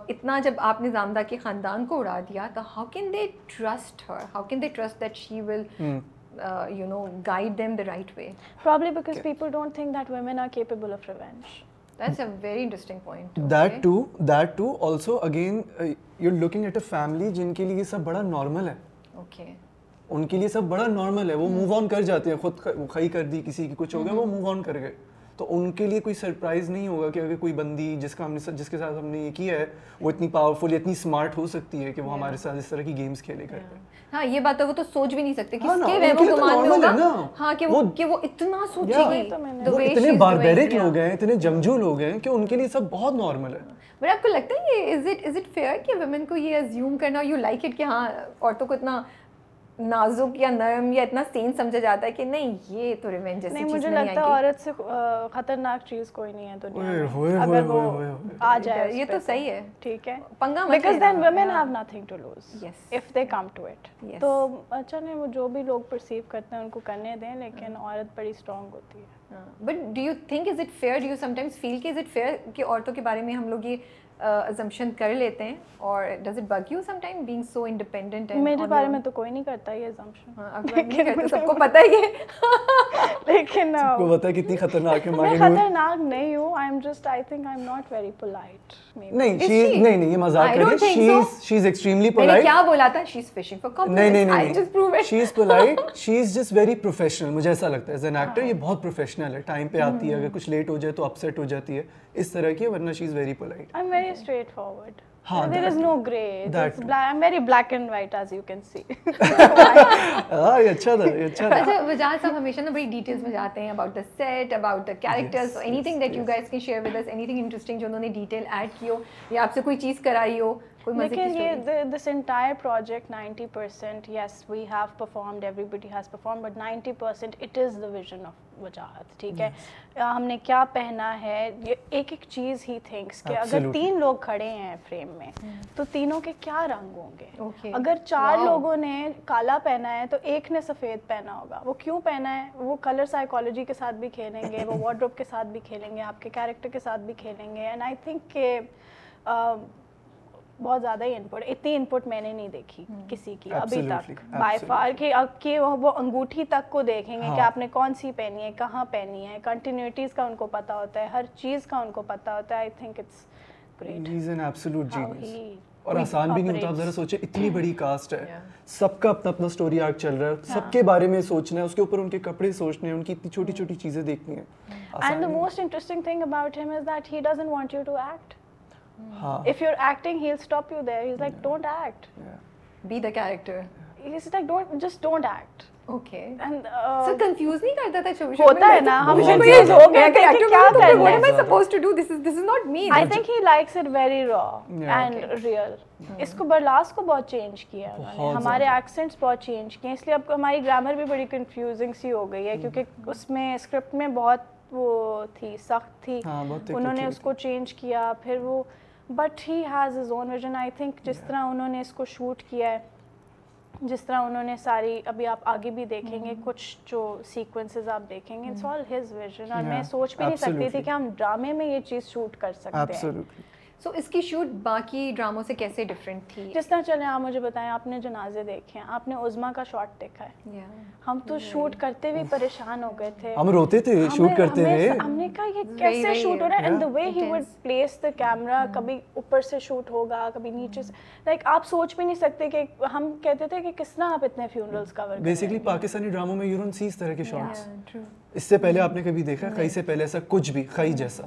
A: اتنا جب آپ نے زامدہ کے خاندان کو اڑا دیا تو how can they trust her how can they trust that she will you know guide them the right way
C: probably because people don't think that women are capable of revenge
A: that's a very interesting point
B: that to that to also again you looking at a family جن کے لیے یہ سب بڑا نارمل ہے
A: اوکے
B: ان کے لیے سب بڑا نارمل ہے وہ موو آن کر جاتے ہیں خود کھائی کر دی کسی کی کچھ ہو گیا وہ موو آن کر گئے تو ان کے لیے کوئی سرپرائز نہیں ہوگا کہ اگر کوئی بندی جس کا ہم نے جس کے ساتھ ہم نے یہ کیا ہے وہ اتنی پاورفل اتنی اسمارٹ ہو سکتی ہے کہ وہ ہمارے ساتھ اس طرح کی گیمس کھیلے کر
A: ہاں یہ بات وہ تو سوچ بھی نہیں سکتے
B: ہاں
A: کس کے وہم و گمان میں
B: ہے
A: ہوگا۔ ہاں کہ وہ کہ وہ اتنا سوچے گی
B: وہ اتنے باربیرک لوگ ہیں اتنے جمجو لوگ ہیں کہ ان کے لیے سب بہت نارمل ہے۔
A: بٹ آپ کو لگتا ہے یہ is it is it fair کہ ویمن کو یہ ازیوم کرنا یو لائک اٹ کہ ہاں عورتوں کو اتنا نازک یا نرم یا اتنا سین سمجھا جاتا ہے کہ نہیں یہ تو ریونج جیسی
C: نہیں مجھے
A: نہیں
C: لگتا ہے عورت سے خطرناک چیز کوئی نہیں ہے دنیا میں۔ اگر وہ آ جائے
A: یہ تو صحیح ہے۔
C: ٹھیک ہے۔
A: پنگا مت
C: because then women have nothing to lose. If they come to it. تو چلیں وہ جو بھی لوگ پرسیو کرتے ہیں ان کو کرنے دیں لیکن عورت بڑی اسٹرانگ ہوتی ہے۔
A: But do you think is it fair do you sometimes feel کہ از اٹ فیئر کہ عورتوں کے بارے میں ہم لوگ یہ ازمپشن کر لیتے ہیں اور does it bug you sometime being so independent
C: میرے بارے میں تو کوئی نہیں کرتا یہ assumption.
A: سب کو پتہ ہی ہے۔
C: لیکن
B: کو پتا ہے کتنی خطرناک ہے
C: میں خطرناک نہیں ہوں I am just I think I am not very polite
B: نہیں شی نہیں نہیں یہ مذاق
A: I
B: کر رہی
A: think
B: she. Is she is extremely
A: میں نے
B: پولائٹ
A: کیا بولا تھا؟ شی از فشنگ فار
B: نہیں نہیں نہیں
A: it
B: she is polite she is just very professional مجھے ایسا لگتا ہے ایز این ایکٹر یہ بہت پروفیشنل ہے۔ ٹائم پہ آتی ہے اگر کچھ لیٹ ہو جائے تو اپسیٹ ہو جاتی ہے۔ اس طرح کی ورنہ she is very polite
C: I am very straightforward there is
B: that-
C: no grey very black and white as you can see
B: اچھا اچھا
A: اچھا وجاد صاحب ہمیشہ نا بڑی ڈیٹیلس میں جاتے ہیں about the set about the characters anything that you guys can share with us anything interesting جو انہوں نے ڈیٹیل ایڈ کی ہو یا آپ سے کوئی چیز کرائی ہو لیکن
C: یہ this
A: entire
C: project ninety percent yes we have performed everybody has perform but ninety percent it is the vision of Wajahat ٹھیک ہے ہم نے کیا پہنا ہے یہ ایک ایک چیز ہی تھنکس کہ اگر تین
B: لوگ
C: کھڑے ہیں فریم میں تو تینوں کے کیا رنگ ہوں گے اگر
A: چار
C: لوگوں نے
A: کالا
C: پہنا ہے تو ایک نے سفید پہنا ہوگا وہ کیوں پہنا ہے وہ کلر سائیکالوجی کے ساتھ بھی کھیلیں گے وہ واڈروب کے ساتھ بھی کھیلیں گے آپ کے کیریکٹر کے ساتھ بھی کھیلیں گے اینڈ آئی تھنک کہ بہت زیادہ ہی انپٹ اتنی انپٹ میں نے نہیں دیکھی hmm. کسی کی
B: ابھی
C: تک.
B: بائی
C: فار کہ اب کے وہ انگوٹھی تک کو دیکھیں گے کہ
B: ہاں.
C: آپ نے کون سی پہنی ہے کہاں پہنی ہے کنٹینیوٹیز کا ان کو پتہ ہوتا ہے ہر چیز کا ان کو پتہ ہوتا ہے. آئی
B: تھنک اٹس گریٹ
C: اور
B: آسان
C: بھی
B: نہیں ہوتا ذرا سوچے اتنی بڑی
C: کاسٹ
B: ہے. سب کا اپنا اپنا اسٹوری
A: آرٹ
B: چل رہا ہے. ہاں. سب کے بارے میں سوچنا ہے اس کے اوپر ان کے کپڑے سوچنے ہیں ان کی اتنی چھوٹی hmm. چھوٹی چیزیں دیکھنی ہیں.
C: And the
B: most
C: interesting thing about him is that he doesn't want you to act if
B: you are
C: acting he stop you there he is like don't act be
B: the
A: character is like
C: don't just don't act
A: what am i supposed to do this is this is not me.
C: I think he likes it very raw and real.
B: Barlas
C: کو
B: بہت چینج
C: کیا
B: ہمارے
C: ایکسینٹس بہت چینج
A: کیے
C: اس
A: لیے
C: اب ہماری گرامر بھی بڑی کنفیوزنگ
B: سی
C: ہو گئی ہے
A: کیونکہ
C: اس میں اسکرپٹ میں بہت وہ تھی سخت تھی انہوں نے اس کو چینج کیا پھر وہ but he has is own vision I think جس طرح انہوں
B: نے اس کو شوٹ کیا ہے جس طرح انہوں نے ساری
A: ابھی آپ
B: آگے بھی دیکھیں گے کچھ جو سیکوینسز آپ دیکھیں گے اٹس آل ہز
A: ویژن
B: اور میں سوچ بھی نہیں سکتی تھی کہ ہم ڈرامے میں یہ چیز شوٹ کر سکتے ہیں سو اس کی شوٹ باقی ڈراموں
C: سے کیسے
B: ڈفرینٹ
C: تھی جس
B: طرح
C: چلیں آپ مجھے بتائیں آپ نے جنازے دیکھے ہیں آپ نے عظما کا شاٹ دیکھا ہے ہم تو شوٹ کرتے ہوئے
B: پریشان
C: ہو گئے تھے
B: ہم
C: روتے
A: تھے
C: شوٹ کرتے ہوئے ہم نے کہا یہ کیسے شوٹ ہو رہا
A: ہے
C: and the way he would place the camera
A: کبھی اوپر سے شوٹ ہوگا کبھی نیچے سے لائک آپ سوچ بھی نہیں سکتے کہ ہم کہتے تھے کہ کس طرح آپ اتنے فیونرلس کور بیسکلی پاکستانی ڈراموں میں یورن سی اس طرح کے شاٹس اس سے پہلے آپ نے کبھی دیکھا کئی سے پہلے ایسا کچھ بھی کئی جیسا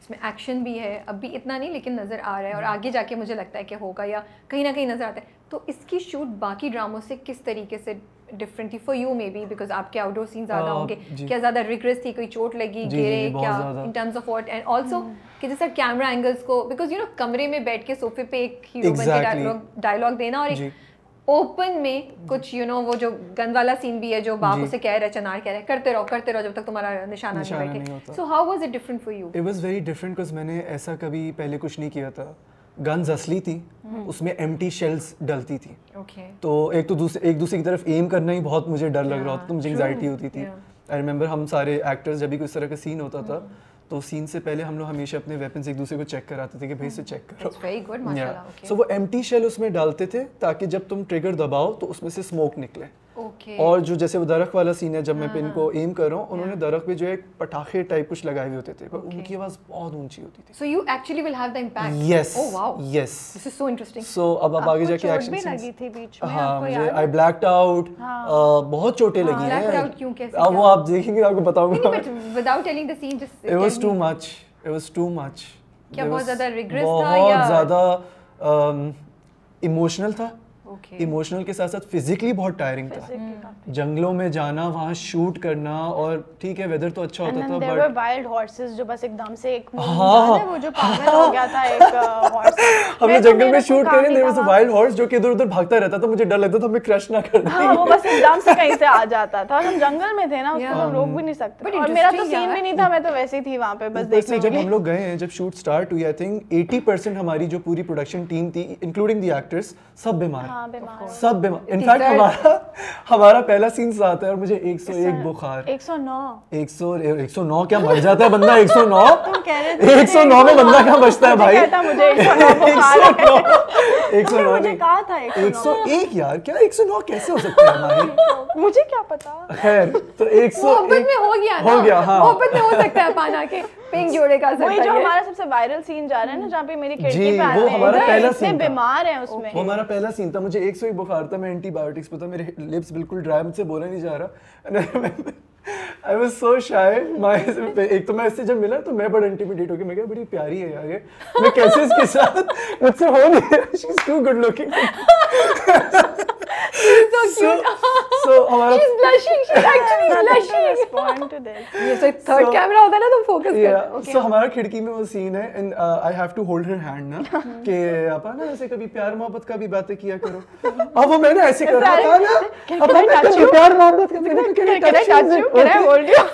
A: اس میں ایکشن بھی ہے اب بھی اتنا نہیں لیکن نظر آ رہا ہے اور آگے
B: جا
A: کے
B: مجھے
A: لگتا ہے کہ ہوگا یا کہیں نہ
B: کہیں نظر
A: آتا
B: ہے۔ تو
A: اس
B: کی
A: شوٹ باقی ڈراموں سے کس طریقے سے ڈفرینٹ تھی؟ For you may be because آپ کے آؤٹ ڈور سین زیادہ ہوں گے۔ کیا زیادہ
B: ریگریس
A: تھی؟ کوئی چوٹ لگی؟
B: گرے؟
A: کیا؟ In terms of what and also کہ جیسا کیمرہ اینگلس کو بیکاز یو نو
B: کمرے
A: میں بیٹھ کے صوفے پہ ایک ہیرو بن کے ڈائلاگ دینا اور ایک اوپن میں کچھ
B: یو
A: نو
B: وہ
A: جو
B: گن
A: والا سین بھی ہے جو باپ جی۔
B: اسے کہہ رہا ہے چنار کہہ رہا ہے کرتے رہو کرتے رہو جب تک تمہارا نشانہ نہیں بیٹھے۔ So how was
A: it
B: different for you it was very different because میں نے ایسا کبھی پہلے کچھ نہیں کیا
A: تھا۔
B: گنز اصلی تھی
A: اس
B: میں ایم ٹی
A: شیلس
B: ڈلتی تھی۔ تو ایک تو دوسرے ایک دوسرے کی طرف ایم کرنا ہی بہت مجھے ڈر لگ رہا ہوتا تھا مجھے انگزائٹی ہوتی تھی۔ آئی ریمبر ہم سارے ایکٹرز جب بھی کوئی اس طرح
A: کا سین ہوتا تھا تو
B: سین سے پہلے ہم لوگ ہمیشہ اپنے ویپنس ایک دوسرے کو چیک کراتے تھے کہ بھائی اسے
A: چیک
B: کرو۔ سو وہ ایمٹی شیل اس میں ڈالتے تھے تاکہ جب
A: تم
B: ٹریگر دباؤ تو اس میں سے اسموک نکلے۔ اور جو جیسے وہ درخت والا سین ہے جب میں
A: پن
B: کو ایم کر رہا ہوں انہوں
A: نے درخت پہ جو ایک پٹاخے ٹائپ
B: کچھ
A: لگائے ہوئے
B: ہوتے
A: تھے پر ان کی
B: آواز بہت اونچی ہوتی تھی۔
C: So
B: you
C: actually
B: will
C: have the impact yes
B: oh
C: wow
B: yes
C: this
B: is
C: so
B: interesting so
C: اب
B: اب اگے
A: جا
B: کے
A: ایکشن
B: سینس
A: لگی تھی بیچ
B: میں ہاں
A: مجھے
B: آئی بلیکڈ آؤٹ بہت
A: چوٹیں لگی ہیں بلیکڈ آؤٹ کیوں
B: کیسے اب وہ اپ دیکھیں گے اپ کو
A: بتاؤں گا but without
B: telling
A: the
B: scene just it
A: was
B: too much it was too much کیا بہت
C: زیادہ ریگریس
B: تھا یا بہت زیادہ ایموشنل تھا ایموشنل کے ساتھ ساتھ فزیکلی بہت
C: ٹائرنگ
B: تھا۔
C: جنگلوں
B: میں
C: جانا وہاں
B: شوٹ
C: کرنا اور ٹھیک ہے ویدر تو اچھا
B: ہوتا
C: تھا بٹ وائلڈ ہارسز جو بس ایک دم سے ایک
B: ہاں۔ وہ جو پاگل ہو گیا تھا ایک ہارس ہم جنگل میں شوٹ کر رہے تھے وہ وائلڈ ہارس جو کہ ادھر ادھر بھاگتا رہتا تھا
C: مجھے ڈر لگتا تھا ہمیں کرش نہ کر دے ہاں وہ بس ایک دم سے کہیں سے
A: آ
C: جاتا تھا۔ ہم جنگل میں
A: تھے
C: نا اس کو روک
A: بھی
C: نہیں سکتے۔
A: اور
C: میرا تو سین بھی نہیں تھا میں تو ویسے ہی
B: تھی وہاں
C: پہ
B: بس
C: دیکھنے
B: جب
C: ہم
B: لوگ گئے ہیں جب شوٹ سٹارٹ ہوئی آئی تھنک 80% ہماری جو پوری پروڈکشن ٹیم تھی انکلوڈنگ دی ایکٹرز سب بیمار۔ ہاں بیمار سب بیمار انفیکٹ ہمارا ہمارا پہلا سین
A: ساتھ ہے
B: اور مجھے
A: ایک سو ایک بخار
C: ایک سو
A: نو
C: ایک سو ایک
A: سو نو کیا
B: مر
A: جاتا ہے بندہ ایک سو نو
B: ایک
A: سو نو
B: میں بندہ کیا بچتا ہے بھائی ایک سو نو ایک سو ایک یار کیا ایک سو نو کیسے ہو سکتا ہے مجھے کیا پتا خیر تو ایک سو ہو گیا ہو گیا ہاں ہو سکتا
C: ہے
B: پانا
C: کے پنک
B: جوڑے
C: کا
B: وہی
C: جو
B: ہمارا سب سے وائرل سین جا
C: رہا ہے
B: نا جہاں
C: پہ میری کھڑکی جی،
B: پہ
C: وہ ہمارا
B: پہلا سین بیمار ہیں اس میں۔ وہ ہمارا پہلا سین تھا۔ مجھے ایک سو ہی بخار تھا میں اینٹی بایوٹکس پتا میرے لپس بالکل
C: ڈرائی
B: مجھ
C: سے
B: بولا نہیں
C: جا
B: رہا۔
C: آئی واز
B: سو
C: شائے ایک تو میں اس سے جب ملا تو میں بڑا انٹیمیڈیٹ ہو کے میں
B: کہا بڑی
C: پیاری
B: ہے
C: یار میں
B: کیسے
C: اس
B: کے ساتھ
A: مجھ سے ہو نہیں she is too good looking ایسے پیار محبت کا بھی
B: باتیں
A: کیا کرو
C: اب وہ
A: میں
C: نے
A: ایسے
C: کر رہا تھا کر رہا ہے بول دیو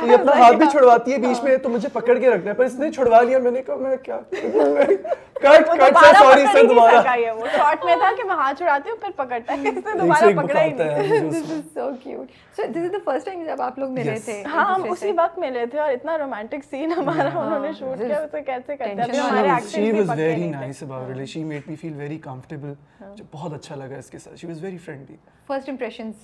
C: یہ اپنا
A: ہاتھ
C: بھی
A: چھڑواتی
C: ہے بیچ میں
A: ہاں۔
C: تو
A: مجھے
C: پکڑ
B: کے
C: رکھنا
B: ہے
C: پر
B: اس
C: نے
B: چھڑوا
C: لیا میں
B: نے کہا میں کیا کٹ کٹ سے سوری سے دوبارہ۔ وہ شارٹ میں تھا کہ میں ہاتھ چھڑاتی ہوں پھر
A: پکڑتا ہے۔
B: اس نے دوبارہ
A: پکڑا
B: ہی
A: نہیں۔ This is so
B: cute
A: so this is the first time جب آپ لوگ
C: ملے تھے ہاں ہم اسی وقت ملے تھے اور اتنا
A: رومانٹک سین ہمارا انہوں نے شوٹ کیا تو کیسے کرتے ہیں؟ ہمارے acting she was very nice about relation made me
C: feel
A: very comfortable
C: جو
A: بہت
C: اچھا
A: لگا
C: اس کے
A: ساتھ۔
C: She was
A: very
C: friendly first impressions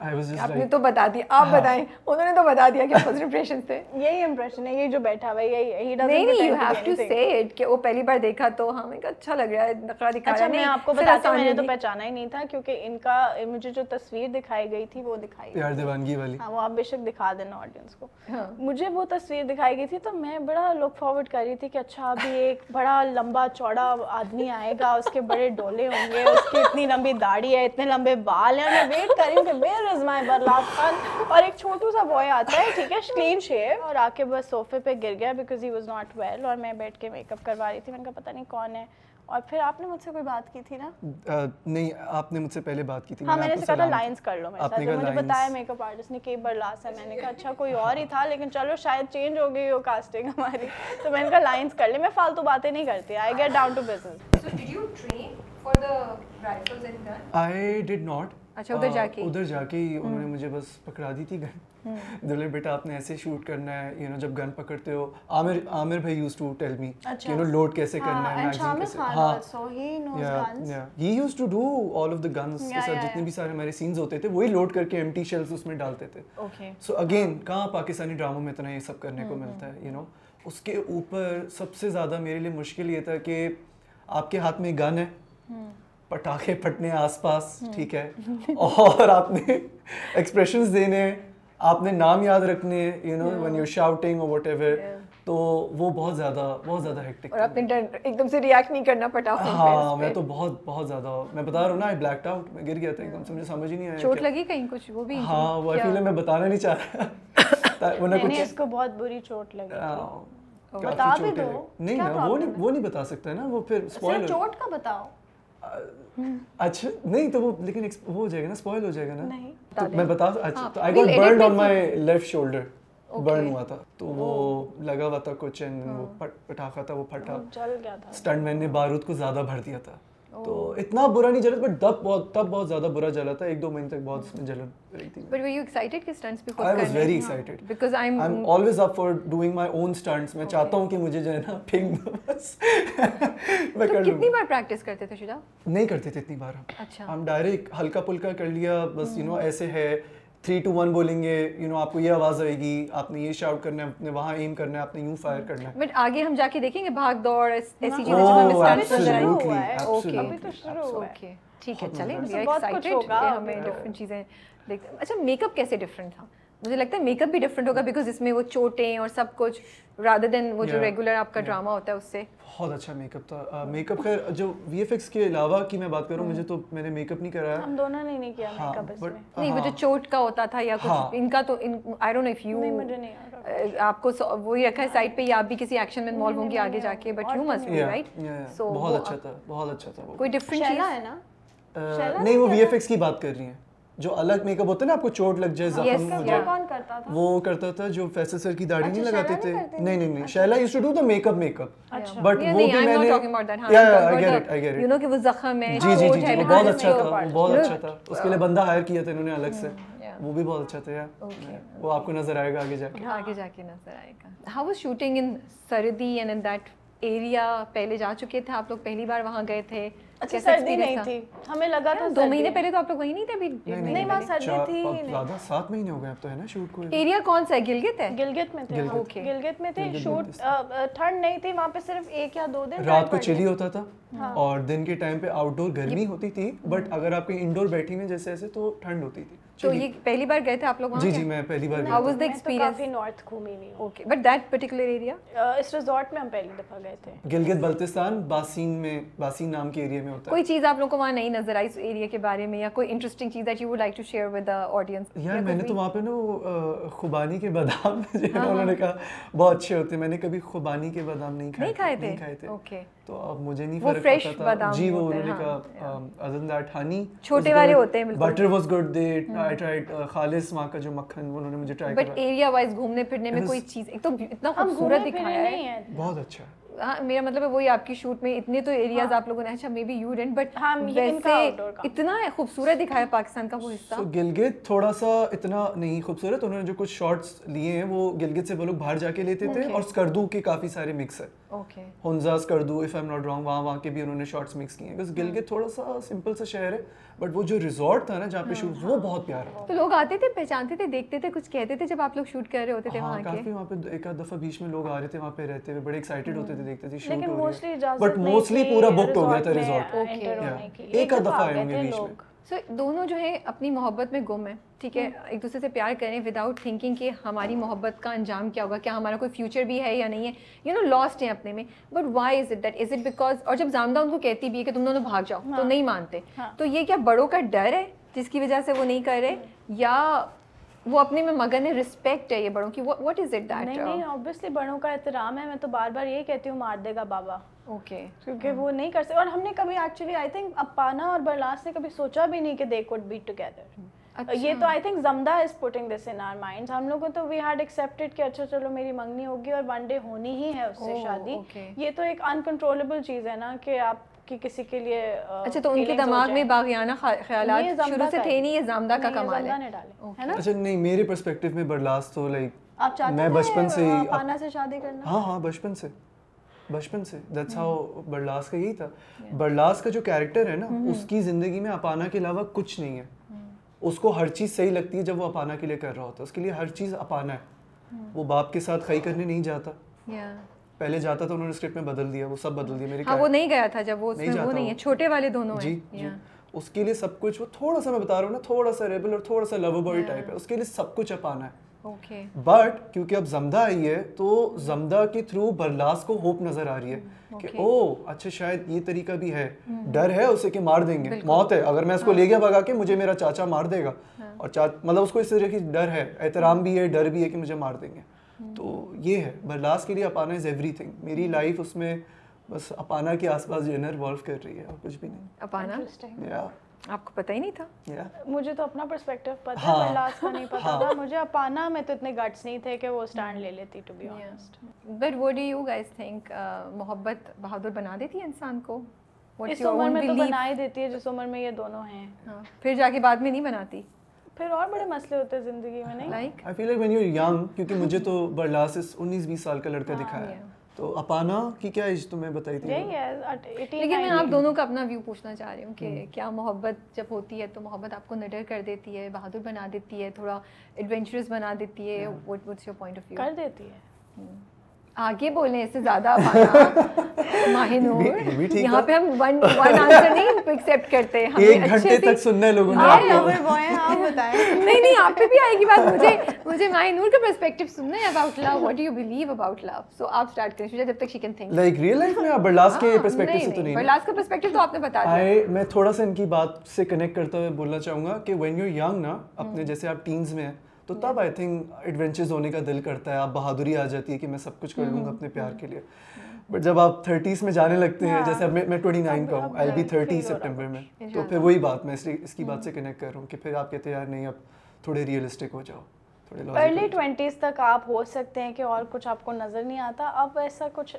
C: آپ نے تو بتا دیا آپ ہاں۔ بتائیں۔ انہوں نے تو
B: بتا دیا کہ
C: فرسٹ امپریشن سے یہی امپریشن ہے یہ جو
A: بیٹھا
C: ہوا یہی نہیں نہیں you have to say it کہ وہ پہلی بار دیکھا تو ہمیں اچھا لگ رہا ہے نقرہ دکھا رہا ہے۔ اچھا، میں آپ کو بتاتے میں نے تو پہچانا ہی نہیں تھا کیونکہ ان کا مجھے جو تصویر دکھائی گئی تھی وہ دکھائی پیار دیوانگی والی۔ ہاں وہ آپ بے شک دکھا دینا آڈینس کو۔ ہاں۔ مجھے وہ تصویر دکھائی گئی تھی تو میں بڑا لک فارورڈ کر رہی تھی کہ اچھا ابھی ایک بڑا لمبا چوڑا آدمی آئے گا اس کے بڑے ڈولے ہوں گے اس کی اتنی
B: لمبی داڑھی ہے اتنے لمبے بال ہیں میں
C: ویٹ
B: کر
C: رہی
B: ہوں
C: کہ ویئر از
B: مائی
C: بر لاس خان اور ایک
B: چھوٹو
C: سا
B: بوائے
C: آتا
B: ہے
C: ٹھیک ہے کلین شیو اور آ کے بس صوفے پہ گر گیا because he was not well اور میں بیٹھ کے میک اپ کروا رہی تھی میں نے کہا پتہ نہیں کون ہے اور پھر آپ نے مجھ سے کوئی
A: بات کی تھی نا نہیں آپ نے مجھ سے
B: پہلے بات کی
A: تھی ہاں
B: میں
A: نے
B: کہا تھا لائنس کر لو میرے ساتھ مجھے بتایا میک اپ آرٹسٹ نے کئی بار لاس ہے میں نے کہا اچھا کوئی اور ہی تھا لیکن چلو شاید چینج ہو
C: گئی
B: ہو کاسٹنگ ہماری تو میں نے
C: کہا
B: لائنس
C: کر
B: لیں
C: میں
B: فالتو
C: باتیں نہیں کرتی
B: I
C: get
B: down to business I did not اچھا ادھر جا کے۔
C: ادھر
B: جا
C: کے
B: ہی
C: انہوں
B: نے مجھے بس پکڑا دی تھی گن دلے بیٹا آپ نے ایسے شوٹ کرنا
C: ہے
B: یو نو جب گن پکڑتے ہو۔ عامر عامر بھائی used
C: to
B: tell me you know load کیسے کرنا ہے میگزین کیسے۔ ہاں۔ He used to do all of the کے ساتھ
C: جتنے
B: بھی سارے ہمارے سینز ہوتے تھے وہی لوڈ کر کے اس میں ڈالتے تھے۔ سو اگین کہاں پاکستانی ڈراموں میں اتنا یہ سب کرنے کو ملتا ہے یو
A: نو اس کے اوپر سب سے زیادہ میرے لیے
B: مشکل یہ تھا کہ آپ کے ہاتھ میں گن ہے۔ پٹاخے پھٹنے آس پاس ٹھیک ہے۔ اور آپ نے ایکسپریشنز دینے آپ نے نام یاد
A: رکھنے
B: you
A: know when you shouting اور
B: واٹ ایور
A: تو
B: وہ بہت زیادہ بہت زیادہ ہیکٹک اور
C: آپ
B: نے
C: ایک دم سے ریئیکٹ نہیں کرنا
B: پٹا ہاں
C: میں تو
B: بہت
C: بہت
B: زیادہ میں
C: بتا
B: رہا ہوں
C: نا
B: آئی بلیک آؤٹ میں گر گیا تھا ایک دم
C: سے
B: مجھے
C: سمجھ ہی نہیں
B: آیا چوٹ لگی کہیں کچھ؟ وہ بھی ہاں وہ فیل ہے میں بتانا نہیں
C: چاہ
B: رہا۔ ورنہ کچھ اس
A: کو
B: بہت بری
A: چوٹ
B: لگی
A: بتا
B: بھی دو۔
A: نہیں
B: وہ نہیں بتا سکتا
A: ہے
B: نا وہ پھر چوٹ کا بتاؤ۔ اچھا نہیں تو وہ لیکن وہ ہو جائے گا
C: نا اسپوائل ہو
B: جائے گا نا۔ میں بتا اچھا تو I got burned on my left shoulder burn ہوا تھا۔ تو وہ لگا ہوا تھا کچھ پٹاخا تھا وہ پھٹا۔ اسٹنٹ مین نے بارود
A: کو زیادہ بھر دیا تھا۔ تو اتنا برا
B: نہیں جلا
A: بٹ
B: دب بہت
A: تب بہت زیادہ
B: برا جلا تھا۔ ایک دو مہینے تک بہت جلن میں چاہتا ہوں کہ مجھے جو ہے نا کتنی بار پریکٹس کرتے تھے
A: نہیں
B: کرتے
A: تھے اتنی بار ہم۔ ڈائریکٹ
B: ہلکا پھلکا کر لیا بس یو
A: نو
B: ایسے ہے۔ تھری ٹو ون بولیں گے یو نو آپ کو یہ آواز آئے گی آپ نے یہ شاؤٹ کرنا ہے آپ نے وہاں ایم کرنا ہے آپ نے یوں فائر کرنا ہے۔ بٹ آگے ہم
A: جا کے دیکھیں گے بھاگ دوڑ ایسی ہاں، چیزیں جو
B: oh,
A: ہمیں
C: اسٹارٹ ہوا
A: ہے۔
C: اوکے
A: ابھی تو
C: شروع
A: ہوا ہے ٹھیک ہے ہاں، چلیں ہاں، بہت کچھ ہوگا۔ ہمیں ڈفرنٹ چیزیں دیکھتے اچھا میک اپ کیسے ڈفرنٹ تھا؟ مجھے لگتا ہے میک اپ بھی
B: ڈفرینٹ
A: ہوگا بیکاز
B: اس
A: میں وہ چوٹیں اور
B: سب کچھ رادر دین وہ جو ریگولر آپ کا ڈرامہ ہوتا ہے اس سے. بہت اچھا میک اپ تھا. میک
C: اپ خیر جو وی ایف
B: ایکس
C: کے
B: علاوہ
C: کی
A: میں بات کروں
B: مجھے
A: تو میں نے میک اپ نہیں
B: کرایا.
A: ہم دونوں نے نہیں کیا ہاں، میک اپ
C: اس میں. نہیں وہ جو
A: ہاں. چوٹ کا ہوتا تھا یا کچھ ہاں. ان کا تو I don't know if you نہیں مجھے نہیں آپ کو
B: وہی
A: رکھا
B: ہے سائڈ
A: پہ
B: یا آپ بھی کسی ایکشن میں انوالو
A: ہوں گی
C: آگے
A: جا
C: کے but
B: you
C: must
B: be right
C: so
B: بہت اچھا تھا بہت اچھا تھا کوئی ڈفرینٹ چیز ہے نا؟ نہیں وہ وی ایف ایکس
A: کی
B: بات کر
A: رہی
C: ہیں.
B: جو
C: الگ میک اپ
B: ہوتا ہے نا آپ کو چوٹ لگ جائے ہاں،
C: زخم
B: ہو
C: جائے۔
B: وہ
C: کرتا تھا
B: جو فیصل سر کی داڑھی اچھا، نہیں لگاتے تھے۔ نہیں
C: نہیں
B: نہیں
A: اچھا۔
B: Sheila
A: used
B: to
A: do the makeup makeup but
B: وہ
A: بھی میں
B: نے
A: یا
B: I get
A: it
B: I get
A: it you know کہ وہ زخم
B: ہے جی
A: جی
B: جی,
A: جی،
B: وہ بہت
A: اچھا
B: تھا
A: بہت
B: اچھا
A: تھا۔
B: اس
A: کے
B: لیے بندہ
A: ہائر
B: کیا
A: تھا
B: انہوں نے الگ سے۔ hmm، وہ بھی بہت اچھا تھا
A: یار
B: وہ آپ کو نظر آئے گا آگے جا کے۔ ہاں، آگے جا
A: کے نظر آئے گا۔ ہاؤ واز شوٹنگ ان سردی اینڈ ان دیٹ ایریا پہلے جا چکے تھے آپ لوگ پہلی بار وہاں گئے تھے۔
C: اچھا سردی نہیں تھی۔ ہمیں لگا تھا
A: دو مہینے پہلے تو آپ لوگ وہی نہیں تھے ابھی
C: نہیں وہاں سردی تھی
B: زیادہ سات مہینے ہو گئے اب تو ہے نا شوٹ کو؟
A: ایریا کون سا ہے؟ گلگت ہے؟
C: گلگت میں تھے
B: گلگت۔
C: میں تھے شوٹ ٹھنڈ نہیں تھی وہاں پہ صرف ایک یا دو دن
B: رات کو چلی ہوتا تھا؟ اور دن کے ٹائم پہ آؤٹ ڈور گرمی ہوتی تھی بٹ اگر آپ کہیں انڈور بیٹھی ہوئی جیسے ایسے تو ٹھنڈ ہوتی تھی۔
A: تو یہ پہلی بار گئے تھے آپ لوگ
B: جی جی میں پہلی بار
A: ہاؤ واز دا ایکسپیرینس
C: کافی نارتھ گھومی ہوئی ہوں۔
A: Okay but that particular area
C: us resort میں ہم پہلی دفعہ گئے تھے۔
B: گلگت بلتستان باسین میں باسین نام کے ایریا میں ہوتا ہے۔
A: کوئی چیز آپ لوگوں کو وہاں نہیں نظر آئی اس ایریا کے بارے میں یا کوئی انٹرسٹنگ چیز that you would like to share with the audience
B: یار میں نے تو وہاں پہ نا خوبانی کے بادام
A: ہاں،
B: انہوں نے کہا بہت اچھے ہوتے ہیں۔ میں نے کبھی خوبانی کے بادام نہیں
A: نہیں کھائے تھے؟
B: نہیں کھائے تھے۔
A: اوکے
B: تو اب مجھے نہیں فرق پتا تھا۔ جی وہ انہوں نے
A: ہاں،
B: کہا ادر دیٹ ہنی
A: چھوٹے والے ہوتے ہیں بالکل۔
B: Butter was good there I tried خالص وہاں کا جو مکھن وہ انہوں نے مجھے ٹرائی
A: بٹ
B: کرا۔
A: ایریا وائز گھومنے پھرنے میں کوئی چیز ایک تو اتنا خوبصورت دکھایا ہے۔
B: بہت اچھا۔ ہے
A: ہاں میرا مطلب ہے وہی آپ کی شوٹ میں اتنے تو ایریاز آپ لوگوں نے اچھا maybe you didn't but
C: ہاں، یہ ان کا
A: ویسے۔ اتنا خوبصورت دکھایا پاکستان کا وہ حصہ۔
B: تو گلگت تھوڑا سا اتنا نہیں خوبصورت انہوں نے جو کچھ شارٹس لیے ہیں وہ گلگت سے وہ لوگ باہر جا کے لیتے تھے اور اسکردو کے کافی سارے مکس ہے
A: okay
B: Hunza Skardu if I am not wrong وہاں وہاں کے بھی انہوں نے شارٹس مکس کیے ہیں۔ بس گلگت تھوڑا سا سمپل سا شہر ہے بٹ وہ جو ریزورٹ تھا نا جہاں پہ شوٹ وہ بہت پیارا تھا۔
A: تو لوگ آتے تھے پہچانتے تھے دیکھتے تھے کچھ کہتے تھے جب آپ لوگ شوٹ کر رہے ہوتے تھے
B: ہاں
A: وہاں کے۔
B: کافی وہاں پہ ایک آدھ دفعہ بیچ میں لوگ آ رہے تھے وہاں پہ رہتے ہوئے بڑے ایکسائٹیڈ ہوتے تھے دیکھتے تھے شوٹ ہو رہی ہے۔ بٹ موسٹلی پورا بکڈ ہو گیا تھا ریزورٹ ایک آدھ دفعہ آئے ہوں گے بیچ میں۔
A: سو دونوں جو ہے اپنی محبت میں گم ہیں ٹھیک ہے ایک دوسرے سے پیار کریں وداؤٹ تھنکنگ کہ ہماری محبت کا انجام کیا ہوگا کیا ہمارا کوئی فیوچر بھی ہے یا نہیں ہے یو نو لاسٹ ہیں اپنے میں but why is it that is it because اور جب زامدہ ان کو کہتی بھی ہے کہ تم دونوں بھاگ جاؤ تو نہیں مانتے تو یہ کیا بڑوں کا ڈر ہے جس کی وجہ سے وہ نہیں کر رہے یا وہ اپنے میں مگن ہے رسپیکٹ ہے یہ بڑوں کی واٹ از اٹ دیٹ
C: نہیں آبویسلی بڑوں کا احترام ہے میں تو بار بار یہی کہتی ہوں مار دے گا بابا
A: اوکے
C: کیونکہ وہ نہیں کر سکتے اور ہم نے کبھی ایکچولی آئی تھنک اپانا اور برلاس نے کبھی سوچا بھی نہیں کہ دے کوڈ بی ٹوگیدر یہ تو آئی think زمدہ is putting this in our mind ہم لوگوں تو وی ہیڈ ایکسیپٹیڈ کہ اچھا چلو میری منگنی ہوگی اور ون ڈے ہونی ہی ہے اس سے
A: Oh,
C: شادی.
A: okay.
C: یہ تو ایک انکنٹرولبل چیز ہے نا کہ آپ کی کسی کے لیے
A: اچھا تو ان کے دماغ میں باغیانہ خیالات شروع سے تھے نہیں یہ زامدہ کا کمال ہے.
B: اچھا نہیں میرے پرسپیکٹو میں برلاس تو لائک میں بچپن سے ہی
C: اپانا سے شادی کرنا؟
B: ہاں ہاں بچپن سے۔ بچپن سے دیٹس ہاؤ برلاس کا یہی تھا۔ برلاس کا جو کیریکٹر ہے نا اس کی زندگی میں اپانا کے علاوہ کچھ نہیں ہے۔ اس کو ہر چیز صحیح لگتی ہے جب وہ اپانا کے لیے کر رہا ہوتا ہے۔ اس کے لیے ہر چیز اپانا ہے۔ وہ باپ کے ساتھ خی کرنے نہیں جاتا۔ پہلے جاتا تھا انہوں نے اسکرپٹ میں بدل دیا وہ سب بدل دیا۔ میرے
A: ہاں وہ نہیں گیا تھا جب وہ نہیں ہے۔ چھوٹے والے دونوں
B: جی جی۔ اس کے لیے سب کچھ وہ تھوڑا سا میں بتا رہا ہوں نا تھوڑا سا ریبل اور تھوڑا سا لو بوائے ٹائپ ہے۔ اس کے لیے سب کچھ اپانا ہے۔ بٹ کیونکہ اب زمدہ آئی ہے تو زمدہ کے تھرو برلاس کو ہوپ نظر آ رہی ہے کہ او اچھا شاید یہ طریقہ بھی ہے۔ ڈر ہے اسے کہ مار دیں گے۔ موت ہے۔ اگر میں اس کو لے گیا بھگا کے مجھے میرا چاچا مار دے گا۔ اور مطلب اس کو اس طرح کی ڈر ہے احترام بھی ہے ڈر بھی ہے کہ مجھے مار دیں گے۔ تو یہ ہے۔ برلاس کے لیے اپانا از ایوری تھنگ میری لائف اس میں بس اپانا کے آس پاس جو ہے نا ریوالو کر رہی ہے اور کچھ بھی نہیں۔
A: اپانا؟ آپ کو پتہ ہی نہیں تھا۔
C: مجھے تو اپنا پرسپیکٹیو پتہ ہے
B: ہاں۔
C: برلاس کا نہیں پتا تھا۔ مجھے اپانا میں تو اتنے گٹس نہیں تھے کہ وہ اسٹینڈ لے لیتی to be honest
A: but what do you guys think محبت بہادر بنا دیتی ہے انسان کو؟
C: اس عمر میں تو? بنا ہی دیتی ہے جس عمر میں یہ دونوں ہیں۔
A: ہاں، پھر جا کے بعد میں نہیں بناتی؟
C: پھر اور بڑے مسئلے ہوتے ہیں زندگی میں نہیں؟
A: Like
B: I feel like when you young کیونکہ مجھے تو برلاس انیس بیس سال کا لڑکا دکھایا۔ ہے تو اپانا کی کیا ایج تمہیں بتائی تھی؟
A: لیکن میں آپ دونوں کا اپنا ویو پوچھنا چاہ رہی ہوں کہ کیا محبت جب ہوتی ہے تو محبت آپ کو نڈر کر دیتی ہے بہادر بنا دیتی ہے تھوڑا ایڈونچرس بنا دیتی ہے؟ What what's your point of view
C: کر دیتی ہے۔
A: آگے بولنے سے زیادہ ماہ نور.
B: یہ بھی ٹھیک
A: یہاں پہ ہم ون ون آنسر نہیں ایکسیپٹ کرتے
B: ایک گھنٹے تک سننا ہے لوگوں نے
A: ہاں، نہیں نہیں آپ پہ بھی آئے گی بات۔ مجھے مجھے ماہ نور کا پرسپیکٹیو سننا ہے about love what do you believe about love so آپ اسٹارٹ کریں شجا جب تک she can think
B: like real life میں آپ برلاس کے پرسپیکٹو سے تو نہیں
A: برلاس کا پرسپیکٹیو تو آپ نے بتا دیا۔
B: میں تھوڑا سا ان کی بات سے کنیکٹ کرتا ہوئے بولنا چاہوں گا کہ وین یو ینگ نا اپنے جیسے آپ ٹینز میں ہیں تو تب آئی تھنک ایڈونچرز ہونے کا دل کرتا ہے آپ بہادری آ جاتی ہے کہ میں سب کچھ کر لوں گا اپنے پیار کے لیے۔ بٹ جب آپ تھرٹیز میں جانے لگتے ہیں جیسے اب میں ٹوئنٹی نائن کا ہوں آئی بی تھرٹی سپٹمبر میں۔ تو پھر وہی بات میں اس لیے اس کی بات سے کنیکٹ کر رہا ہوں کہ پھر آپ کہتے ہیں یار نہیں اب تھوڑے ریئلسٹک ہو جاؤ
C: ارلی ٹوینٹیز تک آپ ہو سکتے ہیں کہ اور کچھ آپ کو نظر نہیں آتا۔ اب ایسا کچھ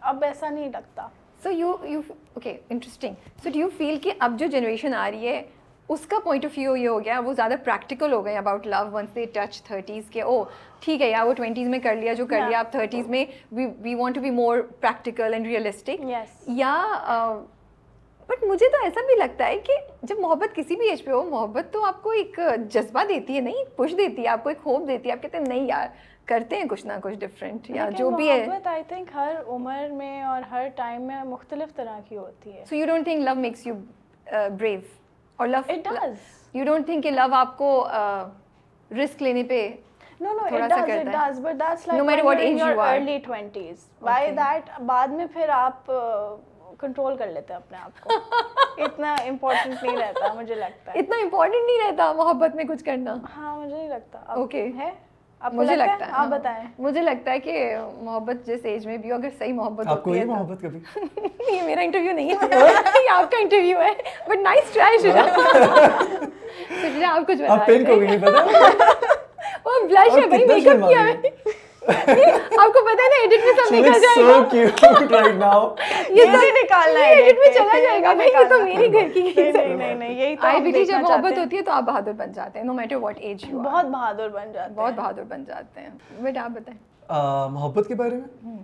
C: اب ایسا نہیں لگتا۔
A: So you you okay interesting so do you feel کہ اب جو جنریشن آ رہی ہے اس کا پوائنٹ آف ویو یہ ہو گیا وہ زیادہ پریکٹیکل ہو گئے about love once they touch thirties کے او ٹھیک ہے یا وہ ٹوینٹیز میں کر لیا جو کر لیا آپ تھرٹیز میں we want to be more practical and realistic
C: Yes.
A: یا بٹ مجھے تو ایسا بھی لگتا ہے کہ جب محبت کسی بھی ایج پہ ہو محبت تو آپ کو ایک جذبہ دیتی ہے نہیں پش دیتی ہے آپ کو ایک ہوپ دیتی ہے آپ کہتے ہیں نہیں یار کرتے ہیں کچھ نہ کچھ ڈفرینٹ یا جو بھی ہے۔
C: محبت آئی تھنک ہر عمر میں اور ہر ٹائم میں مختلف طرح کی ہوتی ہے۔
A: So you don't think love makes you brave اور love
C: It does.
A: You don't think کہ لو آپ کو رسک لینے پہ
C: does, but that's like
A: No matter
C: when
A: what
C: you're in
A: age
C: your
A: you are.
C: early twenties. By
A: Okay.
C: that, بعد میں پھر آپ کنٹرول کر لیتے ہیں اپنے آپ کو اتنا امپورٹنٹ نہیں رہتا مجھے لگتا ہے
A: اتنا امپورٹنٹ نہیں رہتا محبت میں کچھ کرنا
C: ہاں مجھے نہیں لگتا
A: Okay.
C: ہے
A: مجھے لگتا ہے؟
C: آپ
A: ہاں.
C: بتائیں۔
A: مجھے لگتا ہے کہ محبت جس ایج میں بھی ہو اگر صحیح محبت
B: آپ کو یہ محبت کبھی؟
A: یہ میرا انٹرویو نہیں ہے۔ یہ آپ کا انٹرویو ہے۔ But nice try Shuja Shuja آپ کچھ
B: آپ پینک ہو گئی نہیں پتا؟
A: وہ بلش ہے بھائی میک اپ کیا ہے؟ آپ کو پتہ ہے نا ایڈٹ میں سب
B: She
A: نکل
B: looks
A: جائے
B: so
A: گا۔
B: cute right now.
A: یہ
C: نہیں نکالنا ہے
A: ایڈٹ میں
C: edit
A: چلا جائے گا۔ بھائی یہ تو میری گھر کی
C: نہیں نہیں نہیں نہیں یہی تو
A: آئی
C: ہم
A: بلیو جب محبت ہوتی ہے تو آپ بہادر بن جاتے ہیں no matter what age you
C: بہت بہادر بن جاتے ہیں۔
A: بہت بہادر بن جاتے ہیں۔ بٹ آپ بتائیں۔
B: آ، محبت کے بارے میں؟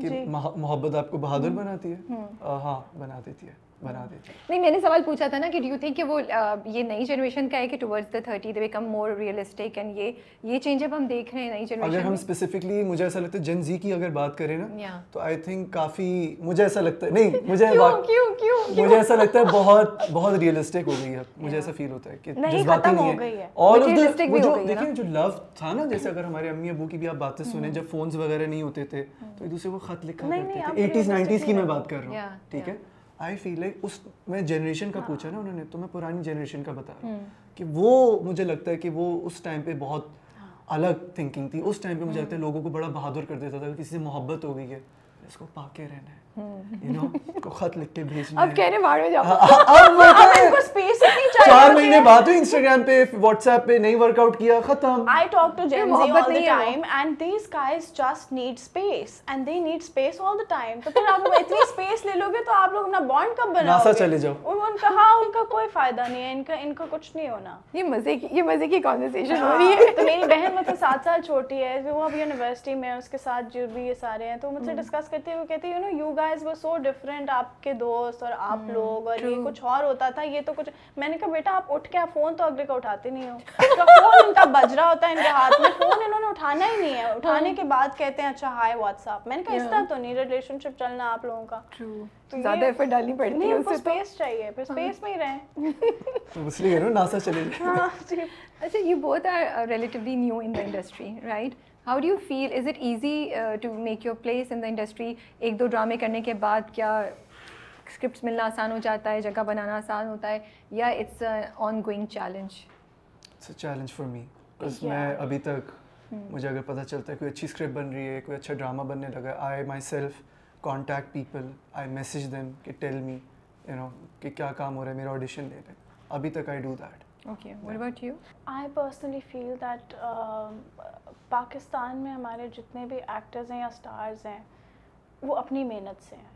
B: کہ
C: جی۔
B: مح- محبت آپ کو بہادر بناتی ہے؟ ہاں بنا دیتی ہے۔ بنا دیتی ہے
A: نہیں میں نے سوال پوچھا تھا نا کہ ڈو یو تھنک کہ وہ یہ نئی جنریشن کا ہے کہ towards the thirty they become more realistic and یہ یہ چینج اب ہم دیکھ رہے ہیں نئی
B: اگر
A: جنریشن
B: ہم اسپیسیفکلی مجھے ایسا لگتا ہے جن زی کی اگر بات کریں نا. تو آئی تھنک کافی مجھے ایسا لگتا ہے نہیں مجھے مجھے ایسا لگتا ہے بہت بہت ریئلسٹک ہو گئی ہے مجھے ایسا فیل ہوتا ہے کہ جذباتی نہیں ہے۔ اور جو۔ دیکھیں جو لو تھا نا جیسے اگر ہمارے امی ابو کی بھی آپ باتیں سنیں جب فونز وغیرہ نہیں ہوتے تھے تو ایک دوسرے کو خط لکھا کرتے تھے۔ ایٹیز نائنٹیز کی میں۔ بات کر رہا ہوں ٹھیک ہے؟ آئی فیل لائک اس میں جنریشن کا پوچھا نا انہوں نے تو میں پرانی جنریشن کا بتا رہا ہوں کہ وہ مجھے لگتا ہے کہ وہ اس ٹائم پہ بہت الگ تھنکنگ تھی۔ اس ٹائم پہ مجھے لگتا ہے لوگوں کو بڑا بہادر کر دیتا تھا کسی سے محبت ہو گئی ہے۔ اس کو پا کے رہنا ہے۔ خط لکھ کے بھیجنا
A: اب
B: ہے
A: کہہ رہے باہر میں جاؤ
B: اب وہ
C: اب ان کو اسپیس اتنی چاہیے
B: چار مہینے بعد ہوئی انسٹاگرام پہ واٹس ایپ پہ نہیں ورک آؤٹ کیا ختم
C: I talk to Gen Z
A: محبت
C: all the
A: نہیں ہے وہ۔
C: time and these guys just need space and they need space all the time تو پھر آپ اتنی لے لو گے تو آپ لوگ اپنا bond کب بناؤ
B: ناسا چلے جاؤ
C: ان کا ہاں ان کا کوئی فائدہ نہیں ہے ان کا ان کا کچھ نہیں ہونا
A: یہ مزے کی یہ مزے کی کانورسیشن ہو رہی ہے
C: تو میری بہن مجھ سے سات سال چھوٹی ہے وہ اب یونیورسٹی میں اس کے ساتھ جو بھی یہ سارے ہیں تو مجھ سے ڈسکس کرتے ہوئے کہتی یو نو یو گائز وہ سو ڈفرینٹ آپ کے دوست اور آپ لوگ اور یہ کچھ اور ہوتا تھا یہ تو کچھ میں نے کہا بیٹا آپ اٹھ کے آپ فون تو اگلے کا اٹھاتے نہیں ہو فون ان کا بج رہا ہوتا ہے ان کے ہاتھ میں فون انہوں نے اٹھانا ہی نہیں ہے اٹھانے کے بعد کہتے ہیں اچھا ہائے واٹس ایپ میں نے کہا اس طرح تو نہیں ریلیشن شپ چلنا آپ لوگوں کا
A: زیادہ ایفرٹ ڈالنی پڑتی ہے
C: ان
A: اس
C: کو
A: سے تو
C: اسپیس چاہیے پھر اسپیس میں ہی رہیں
B: اس لیے نا ناسا چلے
C: جی
A: اچھا you both are relatively new in the industry right how do you feel is it easy to make your place in the industry ایک دو ڈرامے کرنے کے بعد کیا اسکرپٹس ملنا آسان ہو جاتا ہے جگہ بنانا آسان ہوتا ہے یا it's ongoing challenge
B: it's a challenge for me بس میں ابھی تک مجھے اگر پتہ چلتا ہے کوئی اچھی اسکرپٹ بن رہی ہے کوئی اچھا ڈرامہ بننے لگا ہے I myself contact people I message them کہ ٹیل می یو نو کہ کیا کام ہو رہا ہے میرا آڈیشن لے لیں ابھی تک I do that
A: okay what about you
C: I personally feel that Pakistan میں ہمارے جتنے بھی ایکٹرز ہیں یا اسٹارز ہیں وہ اپنی محنت سے ہیں۔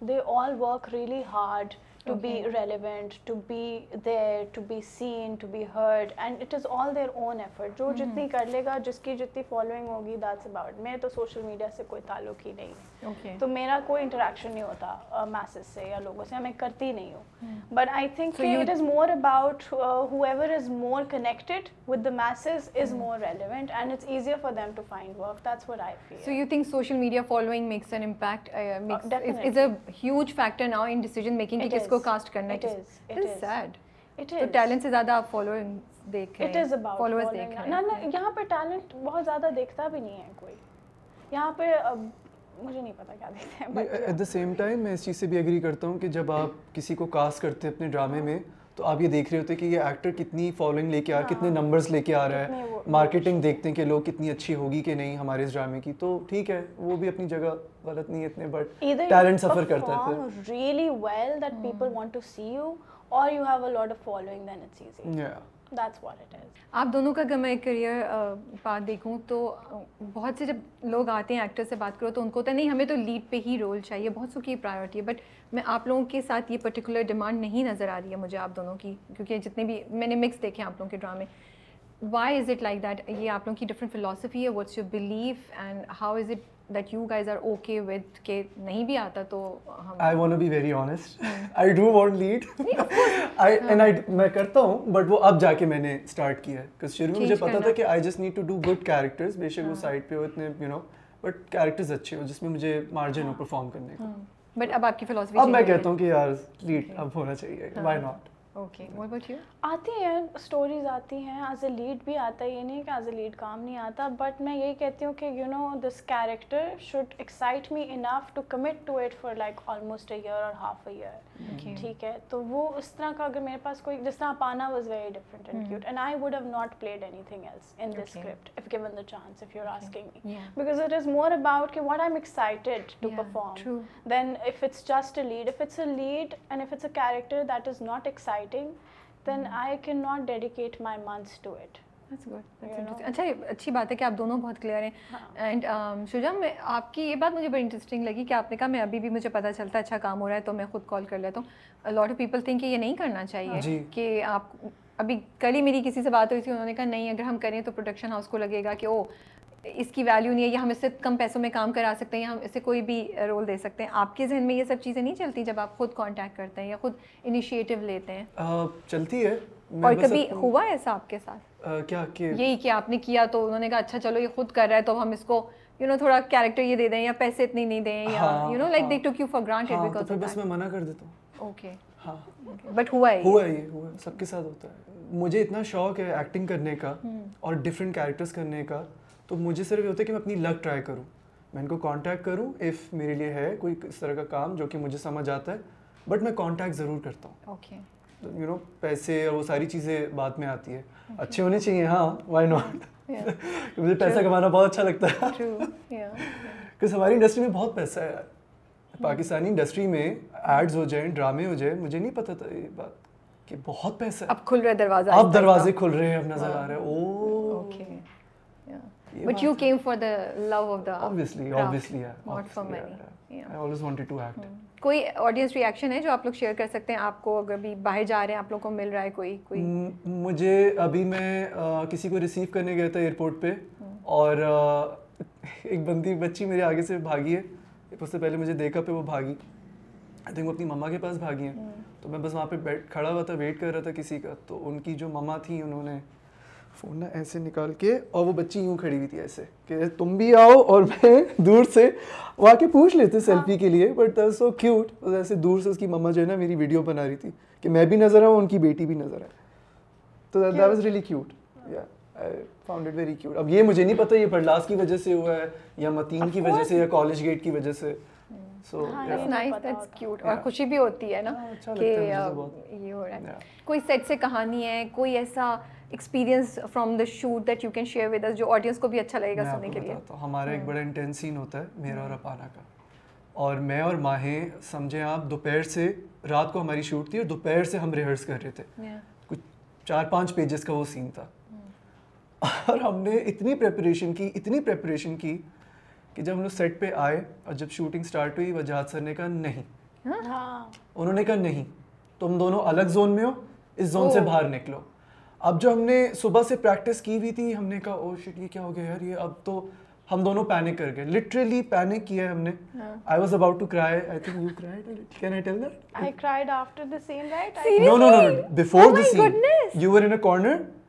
C: They all work really hard to be relevant to be there to be seen to be heard and it is all their own effort جو جتنی کر لے گا جس کی جتنی فالوئنگ ہوگی دیٹس اباؤٹ میں تو سوشل میڈیا سے کوئی تعلق ہی نہیں۔ ہے تو میرا کوئی انٹریکشن نہیں ہوتا میسز سے یا لوگوں سے میں کرتی نہیں ہوں. But I think it is more about whoever is more connected with the masses is more relevant and it's easier for them to find work that's what I feel
A: So you think social media following makes an impact? Uh, makes, is,
C: definitely.
A: is a huge factor now in decision making
C: It
A: کہ کس کو cast کرنا ہے.
C: It
A: تو
C: is.
A: ٹیلنٹ سے زیادہ آپ فالوئنگ دیکھ رہے
C: از
A: دیکھ رہے ہیں
C: یہاں پہ ٹیلنٹ بہت زیادہ دیکھتا بھی نہیں ہے کوئی یہاں پہ مجھے نہیں پتا کیا دیکھتے ہیں
B: ایٹ دا سیم ٹائم میں اس چیز سے بھی ایگری کرتا ہوں کہ جب آپ کسی کو کاسٹ کرتے ہیں اپنے ڈرامے میں تو آپ یہ دیکھ رہے ہوتے ہیں کہ یہ ایکٹر کتنی فالوئنگ لے کے آ کتنے نمبرز لے کے آ رہا ہے۔ مارکیٹنگ دیکھتے ہیں کہ لوگ کتنی اچھی ہوگی کہ نہیں ہمارے اس ڈرامے کی۔ تو ٹھیک ہے وہ بھی اپنی جگہ غلط نہیں ہے اتنے بٹ ٹیلنٹ سفر کرتا ہے پھر۔
C: perform really well that people want to see you or you have a lot of following then
A: آپ دونوں کا اگر میں کریئر بات دیکھوں تو بہت سے جب لوگ آتے ہیں ایکٹر سے بات کرو تو ان کو ہوتا ہے، نہیں، ہمیں تو لیڈ پہ ہی رول چاہیے، بہت سو کی پرائیورٹی ہے بٹ میں آپ لوگوں کے ساتھ یہ پرٹیکولر ڈیمانڈ نہیں نظر آ رہی ہے مجھے آپ دونوں کی، کیونکہ جتنے بھی، میں نے مکس دیکھے آپ لوگوں کے ڈرامے why is it like that یہ آپ لوگوں کی ڈفرنٹ فلاسفی ہے what's your belief and how is it that you guys are okay with کہ نہیں بھی آتا تو ہم
B: I want to be very honest. I do want lead. I and I میں کرتا ہوں but وہ اب جا کے میں نے اسٹارٹ کیا ہے. Because شروع میں مجھے پتا. تھا کہ I just need to do good characters. بے شک وہ سائڈ پہ ہو اتنے you know but characters اچھے ہو جس میں مجھے مارجن ہو پرفارم کرنے کا
A: بٹ اب آپ کی فلاسفی
B: اب میں کہتا ہوں کہ یار لیڈ اب ہونا چاہیے۔ why not?
A: اوکے
C: آتی ہیں اسٹوریز آتی ہیں ایز اے لیڈ بھی آتا ہے یہ نہیں کہ ایز اے لیڈ کام نہیں آتا بٹ میں یہی کہتی ہوں کہ you know this character should excite me enough to commit to it for like almost a year اور ہاف اے ایئر. ٹھیک ہے تو وہ اس طرح کا اگر میرے پاس کوئی جس طرح پانا was very different and cute and I would have not played anything else in this. Script if given the chance if you are asking me because it is more about کہ what I'm excited to
A: Yeah,
C: perform
A: true.
C: than if it's just a lead. If it's a lead and if it's a character that is not exciting, then
A: Mm.
C: I cannot dedicate my months to it.
A: That's good. That's
C: You know.
A: interesting. اچھا اچھی بات ہے کہ آپ دونوں بہت کلیئر ہیں۔ اینڈ شجا میں آپ کی یہ بات مجھے بڑی انٹرسٹنگ لگی کہ آپ نے کہا میں ابھی بھی مجھے پتہ چلتا ہے اچھا کام ہو رہا ہے تو میں خود کال کر لیتا ہوں لاٹ آف پیپل تھنک کہ یہ نہیں کرنا چاہیے۔ کہ آپ ابھی کل ہی میری کسی سے بات ہوئی تھی انہوں نے کہا نہیں اگر ہم کریں تو پروڈکشن ہاؤس کو لگے گا کہ او اس کی ویلیو نہیں ہے یا ہم اس سے کم پیسوں میں کام کرا سکتے ہیں یا ہم اس سے کوئی بھی رول دے سکتے ہیں۔ آپ کے ذہن میں یہ سب چیزیں نہیں چلتی جب آپ خود کانٹیکٹ کرتے ہیں یا خود انیشیٹو لیتے ہیں؟
B: چلتی ہے۔
A: اور کبھی ہوا ایسا آپ کے ساتھ؟
B: کیا
A: یہی کہ آپ نے کیا تو انہوں نے کہا اچھا چلو یہ خود کر رہا ہے تو ہم اس کو یو نو تھوڑا کیریکٹر یہ دے دیں یا پیسے اتنے نہیں دیں یا you no like. They took you for granted
B: تو
A: بیکاز
B: پھر بس میں منع کر دیتا ہوں۔
A: اوکے
B: ہاں۔
A: بٹ ہوا ہے
B: ہوا ہے یہ ہوا ہے۔ سب کے ساتھ ہوتا ہے۔ مجھے اتنا شوق ہے ایکٹنگ کرنے کا اور ڈفرینٹ کیریکٹرس کرنے کا۔ تو مجھے صرف یہ ہوتا ہے کہ میں اپنی لک ٹرائی کروں۔ میں ان کو کانٹیکٹ کروں اف میرے لیے ہے کوئی اس طرح کا کام جو کہ مجھے سمجھ آتا ہے بٹ میں کانٹیکٹ ضرور کرتا ہوں۔
A: اوکے
B: یو نو پیسے اور وہ ساری چیزیں بعد میں آتی ہے اچھے ہونے چاہیے ہاں وائی ناٹ مجھے پیسہ کمانا بہت اچھا لگتا ہے۔ بکاز ہماری انڈسٹری میں بہت پیسہ ہے۔ پاکستانی انڈسٹری میں ایڈز ہو جائیں ڈرامے ہو جائیں مجھے نہیں پتا تھا یہ بات کہ بہت پیسہ
A: اب کھل رہا ہے دروازہ
B: اب دروازے کھل رہے ہیں اب نظر آ رہا ہے او
A: اوکے
B: یہ
A: but you. Came for the love of the
B: obviously obviously
A: money
B: yeah, yeah. I always wanted to act.
A: کوئی آڈینس ریئیکشن ہے جو آپ لوگ شیئر کر سکتے ہیں آپ کو اگر بھی باہر جا رہے ہیں آپ لوگ کو مل رہا ہے کوئی کوئی
B: مجھے ابھی میں کسی کو ریسیو کرنے گیا تھا ایئرپورٹ پہ اور ایک بندی بچی میرے آگے سے بھاگی ہے اس سے پہلے مجھے دیکھا پہ وہ بھاگی آئی تھنک وہ اپنی مما کے پاس بھاگی ہیں تو میں بس وہاں پہ بیٹھ کھڑا ہوا تھا ویٹ کر رہا تھا کسی کا تو ان کی جو مما تھیں انہوں نے فون نا ایسے نکال کے اور وہ بچی یوں کھڑی ہوئی تھی ایسے کہ تم بھی آؤ اور میں دور سے وہ آ کے پوچھ لیتے سیلفی کے لیے بٹ سو کیوٹ ایسے دور سے اس کی مما جو ہے نا میری ویڈیو بنا رہی تھی کہ میں بھی نظر آؤں ان کی بیٹی بھی نظر آئے. تو that was really cute found it very cute اب یہ مجھے نہیں پتا یہ پرلاس کی وجہ سے ہوا ہے یا متین کی وجہ سے یا کالج گیٹ کی وجہ سے. سو
C: ہاں،.
A: اور خوشی بھی ہوتی ہے نا
B: ہاں، اچھا
A: کہ. یہ ہو رہا ہے. کوئی سیٹ سے کہانی ہے کوئی ایسا experience from the shoot that you can share with us جو آڈینس کو بھی اچھا لگے گا سننے کے لیے.
B: ہوں ہمارا ایک بڑا انٹینس سین ہوتا ہے میرا اور اپانا کا۔ اور میں اور ماہیں سمجھیں آپ دوپہر سے رات کو ہماری شوٹ تھی اور دوپہر سے ہم ریہرس کر رہے تھے. کچھ چار پانچ پیجز کا وہ سین تھا۔ اور ہم نے اتنی پریپریشن کی اتنی پریپریشن کی کہ جب ہم لوگ سیٹ پہ آئے اور جب شوٹنگ سٹارٹ ہوئی وجہات سر نے کہا نہیں۔
C: ہاں.
B: انہوں نے کہا نہیں تم دونوں الگ زون میں ہو اس زون سے
A: Oh.
B: باہر نکلو۔ اب جو ہم نے صبح سے پریکٹس کی ہوئی تھی ہم نے کہا او شٹ یہ کیا ہو گیا یار یہ اب تو ہم دونوں پینک کر گئے لٹرلی پینک کیا ہے ہم نے آئی was about to cry I think you cried can I tell that
C: I cried after the scene, right? I-
A: Seriously?
B: No, no, no, no. Before
A: Oh
B: the
A: my
B: scene,
A: goodness.
B: you were in a corner,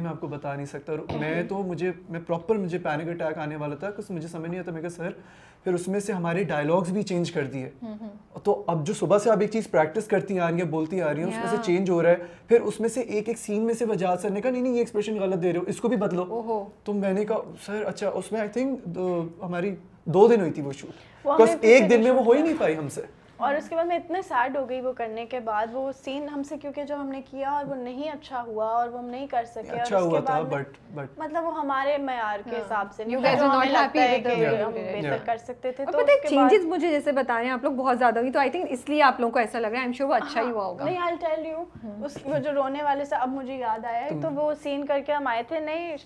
A: میں
B: آپ کو بتا نہیں سکتا اور میں تو مجھے میں پراپر مجھے پینک اٹیک آنے والا تھا کچھ مجھے سمجھ نہیں آتا میں کہا سر پھر اس میں سے ہمارے بھی چینج کر دیے تو اب جو صبح سے آپ ایک چیز پریکٹس کرتی آ رہی ہیں بولتی آ رہی ہیں اس میں سے چینج ہو رہا ہے پھر اس میں سے ایک ایک سین میں سے وجہ سر نے کہا نہیں نہیں یہ ایکسپریشن غلط دے رہے ہو اس کو بھی بدلو تو میں نے کہا سر اچھا اس میں آئی تھنک ہماری دو دن ہوئی تھی وہ شوٹ۔
C: ہمیں
B: ایک دن میں وہ ہو ہی نہیں پائی ہم سے۔
C: اور اس کے بعد میں اتنے سیڈ ہو گئی وہ کرنے کے بعد وہ سین ہم سے کیونکہ جب ہم نے کیا اور وہ نہیں اچھا ہوا اور وہ ہم نہیں کر سکے
B: اچھا ہوا تھا بٹ بٹ
C: مطلب وہ ہمارے معیار کے حساب سے نہیں جو کہ ہم. بہتر کر سکتے تھے تو
A: پتہ
C: اس
A: ہے
C: کے بعد
A: چینجز مجھے جیسے بتا رہے ہیں آپ لوگ بہت زیادہ ہوئی تو آئی تھنک اس لیے آپ لوگوں کو ایسا لگ رہا ہے ایم شور وہ اچھا ہی ہوا ہوگا۔
C: نہیں آئی ٹیل یو اس وہ جو رونے والے سے اب مجھے یاد آیا ہے تو وہ سین کر کے ہم آئے تھے نہیں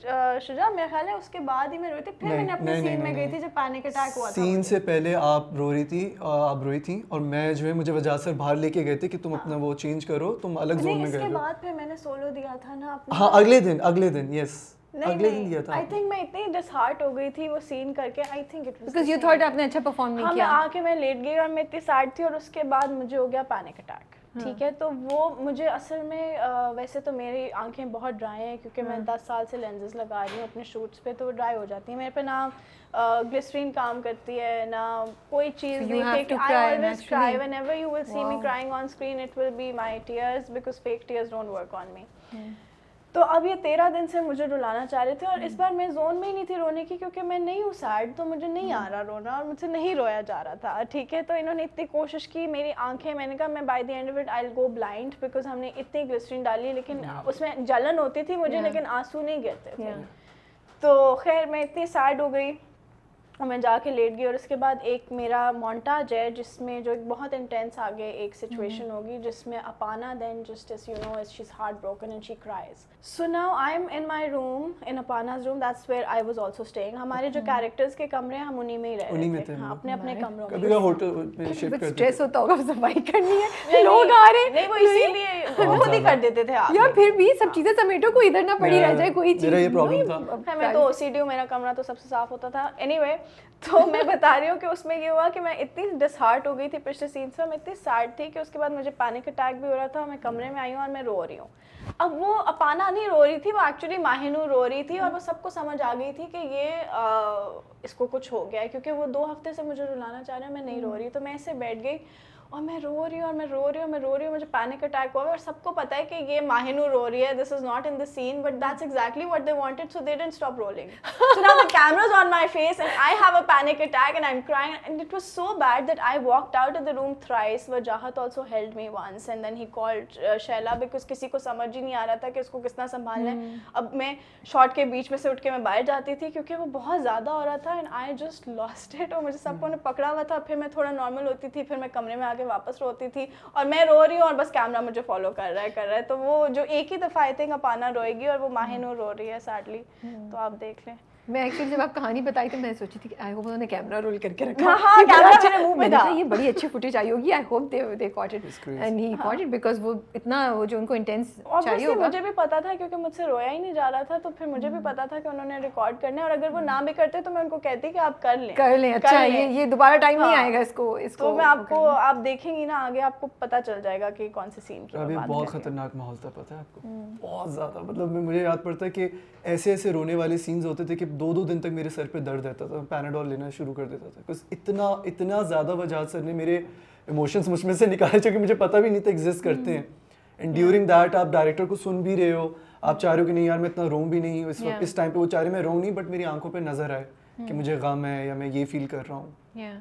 C: شجا میرا خیال ہے اس کے بعد ہی میں روئی تھی پھر میں نے اپنے سین میں گئی تھی جب پینک اٹیک ہوا تھا۔
B: سین سے پہلے آپ رو رہی تھی آپ روئی تھی اور میں جو ہے مجھے وجہ سے باہر لے کے گئے تھے کہ تم اپنا وہ چینج کرو تم الگ زون میں
C: اس
B: گئے
C: کے
B: تھے۔
C: بعد پھر میں نے سولو دیا تھا نا
B: ہاں اگلے دن اگلے دن یس
C: نہیں
B: اگلے دن دیا
C: نہیں
B: تھا
C: آئی تھنک میں اتنی ڈس ہارٹ ہو گئی تھی وہ سین کر کے I think it
A: because you thought آپ نے اچھا پرفارم نہیں
C: ہاں آ کے میں لیٹ گئی اور میں اتنی سیڈ تھی اور اس کے بعد مجھے ہو گیا پینک اٹیک ٹھیک ہے؟ تو وہ مجھے اصل میں ویسے تو میری آنکھیں بہت ڈرائی ہیں کیونکہ میں دس سال سے لینزز لگا رہی ہوں اپنے شوٹس پہ تو وہ ڈرائی ہو جاتی ہیں۔ میرے پہ نہ گلسرین کام کرتی ہے نہ کوئی چیز تو اب یہ تیرہ دن سے مجھے رلانا چاہ رہے تھے اور اس بار میں زون میں ہی نہیں تھی رونے کی کیونکہ میں نہیں ہوں سیڈ تو مجھے نہیں آ رہا رونا اور مجھ سے نہیں رویا جا رہا تھا۔ ٹھیک ہے تو انہوں نے اتنی کوشش کی میری آنکھیں میں نے کہا میں by the end of it I go blind because ہم نے اتنی گلسٹرین ڈالی لیکن اس میں جلن ہوتی تھی مجھے لیکن آنسو نہیں گرتے تھے۔ تو خیر میں اتنی سیڈ ہو گئی۔ اور میں جا کے لیٹ گئی اور اس کے بعد ایک میرا مونٹاج ہے جس میں جو ایک بہت انٹینس آگے ایک سچویشن ہوگی جس میں Apana then just you know she is heartbroken and she cries so now I am in my room in Apana's room that's where I was also staying ہمارے جو کیریکٹرز کے کمرے ہیں ہم انہیں میں ہی رہے
B: تھے
C: ہاں
B: ہم۔
C: اپنے اپنے کمروں میں
B: ہوٹل میں شفٹ
A: اسٹریس ہوتا ہوگا صفائی کرنی ہے। لوگ آ رہے
C: نہیں وہ اسی لیے وہ خود ہی کر دیتے تھے
A: پھر بھی سب چیزیں سمیٹو کوئی ادھر نہ پڑی رہ جائے کوئی چیز
B: میرا یہ پرابلم تھا۔
C: میں تو او سی ڈی ہوں میرا کمرہ تو سب سے صاف ہوتا تھا۔ اینی وے تو میں بتا رہی ہوں کہ اس میں یہ ہوا کہ میں اتنی ڈس ہارٹ ہو گئی تھی پچھلے سین سے، میں اتنی سیڈ تھی کہ اس کے بعد مجھے پینک اٹیک بھی ہو رہا تھا، میں کمرے میں آئی ہوں اور میں رو رہی ہوں۔ اب وہ اپانا نہیں رو رہی تھی، وہ ایکچولی ماہنو رو رہی تھی اور وہ سب کو سمجھ آ گئی تھی کہ یہ اس کو کچھ ہو گیا ہے۔ کیونکہ وہ دو ہفتے سے مجھے رلانا چاہ رہے ہیں، میں نہیں رو رہی۔ تو میں ایسے بیٹھ گئی۔ اور میں رو رہی ہوں اور میں رو رہی ہوں میں رو رہی ہوں مجھے پینک اٹیک ہوا اور سب کو پتا ہے کہ یہ ماہنور رو رہی ہے this is not in the scene but that's exactly what they wanted so they didn't stop rolling so now the cameras on my face and I have a panic attack and I am crying and it was so bad that I walked out of the room thrice Wajahat also held me once and then he called Sheila because کسی کو سمجھ ہی نہیں آ رہا تھا کہ اس کو کس طرح سنبھالنا ہے۔ اب میں شارٹ کے بیچ میں سے اٹھ کے میں باہر جاتی تھی کیونکہ وہ بہت زیادہ ہو رہا تھا and I just lost it اور مجھے سب کو نے پکڑا ہوا تھا۔ پھر میں تھوڑا نارمل ہوتی تھی پھر میں کمرے میں آ کے واپس روتی تھی اور میں رو رہی ہوں اور بس کیمرہ مجھے فالو کر رہا ہے کر رہا ہے۔ تو وہ جو ایک ہی دفعہ آئی تھنک اپانا روئے گی اور وہ ماہنور رو رہی ہے سیڈلی تو آپ دیکھ لیں۔
A: میں ایکچولی جب آپ کہانی بتائی تو میں سوچی تھی کہ آئی ہوپ انہوں نے کیمرہ رول کر کے رکھا۔
C: ہاں ہاں کیمرہ میرے منہ
A: میں
C: پہ
A: نے
C: تھا
A: کہا یہ بڑی اچھی فوٹیج آئی ہوگی۔ I hope they they caught it and he caught it because وہ اتنا وہ جو ان کو انٹینس چاہیے ہوگا۔
C: مجھے بھی پتا تھا کیونکہ مجھ سے رویا ہی نہیں جا رہا تھا تو پھر مجھے بھی پتا تھا کہ انہوں نے ریکارڈ کرنا ہے اور اگر وہ نہ بھی کرتے تو میں ان کو کہتی کہ آپ کر لیں۔
A: کر لیں اچھا یہ یہ دوبارہ ٹائم نہیں آئے گا اس کو اس
C: تو
A: کو
C: میں آپ کو آپ دیکھیں گی نا آگے آپ کو پتا چل جائے گا کہ کون سے سین کی
B: ابھی بہت خطرناک ماحول تھا پتہ ہے آپ کو؟ بہت زیادہ۔ مطلب مجھے یاد پڑتا ہے کہ ایسے ایسے رونے والے سینز ہوتے تھے کہ دو دو دن تک میرے سر پہ درد رہتا تھا پیناڈول لینا شروع کر دیتا تھا۔ بس اتنا اتنا زیادہ وجہات سر نے میرے ایموشنس مجھ میں سے نکالے جو کہ مجھے پتہ بھی نہیں تھا ایگزسٹ کرتے ہیں۔ اینڈ ڈیورنگ دیٹ آپ ڈائریکٹر کو سن بھی رہے ہو آپ چاہ رہے ہو کہ نہیں یار میں اتنا روم بھی نہیں اس وقت اس ٹائم پہ وہ چاہ رہے میں روؤں نہیں بٹ میری آنکھوں پہ نظر آئے۔ کہ مجھے غم ہے یا میں یہ فیل کر رہا ہوں.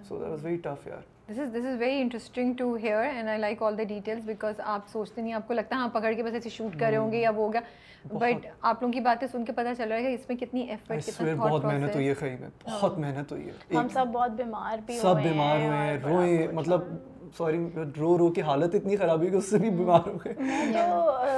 B: So that was very tough یار
A: this is this is very interesting to hear and I like all the details because آپ سوچتے نہیں آپ کو لگتا ہے ہاں پکڑ کے بس ایسے شوٹ کرے ہوں گے یا وہ ہو گیا. بٹ آپ لوگوں کی باتیں سن کے پتہ چل رہا ہے کہ اس میں کتنی ایفرٹ کتنا
B: بہت محنت ہوئی ہے خیری میں بہت محنت ہوئی ہے.
C: ہم سب بہت بیمار بھی
B: سب بیمار ہوئے ہیں روئے مطلب سوری رو رو کے حالت اتنی خراب ہوئی کہ اس سے بھی بیمار ہو گئے۔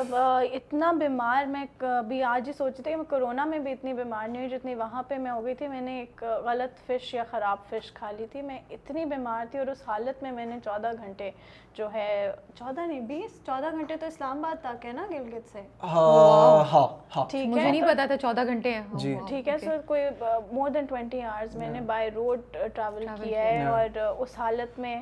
C: تو اتنا بیمار میں کبھی آج ہی سوچی تھی کہ میں کرونا میں بھی اتنی بیمار نہیں ہوئی جتنی وہاں پہ میں ہو گئی تھی۔ میں نے ایک غلط فش یا خراب فش کھا لی تھی۔ میں اتنی بیمار تھی اور اس حالت میں میں نے چودہ گھنٹے جو ہے چودہ نہیں بیس چودہ گھنٹے تو اسلام آباد تک ہے نا گلگت سے؟
B: ہاں ہاں ہاں۔
C: ٹھیک
A: مجھے
C: ہے
A: نہیں پتا تھا چودہ گھنٹے ہیں۔
B: جی۔
C: ٹھیک ہے سر کوئی مور دین ٹوینٹی آورس میں نے بائی روڈ ٹریول کیا۔ ہے اور اس حالت میں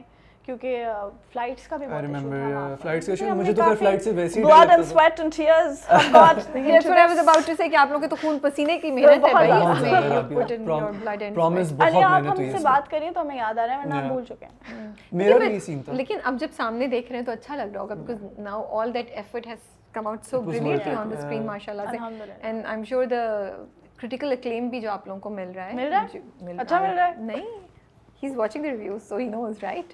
C: کیونکہ فلائٹس کا بھی بہت
B: فلائٹس کا مجھے تو پھر فلائٹ سے ویسے ہی
C: blood and sweat and tears have got
A: That's what I was about to say کہ آپ لوگ کے تو خون پسینے کی محنت ہے بھائی۔ اس میں you put in your blood and
B: promise بہت محنت
C: ہم
B: ہوئی
C: سے
B: ہے
C: بات کریے تو ہمیں یاد آ رہا ہے ورنہ ہم بھول چکے ہیں۔
B: میرا بھی سین تھا۔
A: لیکن اب جب سامنے دیکھ رہے ہیں تو اچھا لگ رہا ہوگا because now all that effort has come out so brilliantly on the screen ماشاء اللہ سے and I am sure critical acclaim بھی جو آپ لوگوں کو مل رہا ہے
C: مل رہا ہے؟ اچھا مل رہا ہے؟
A: نہیں he is watching the reviews so he knows right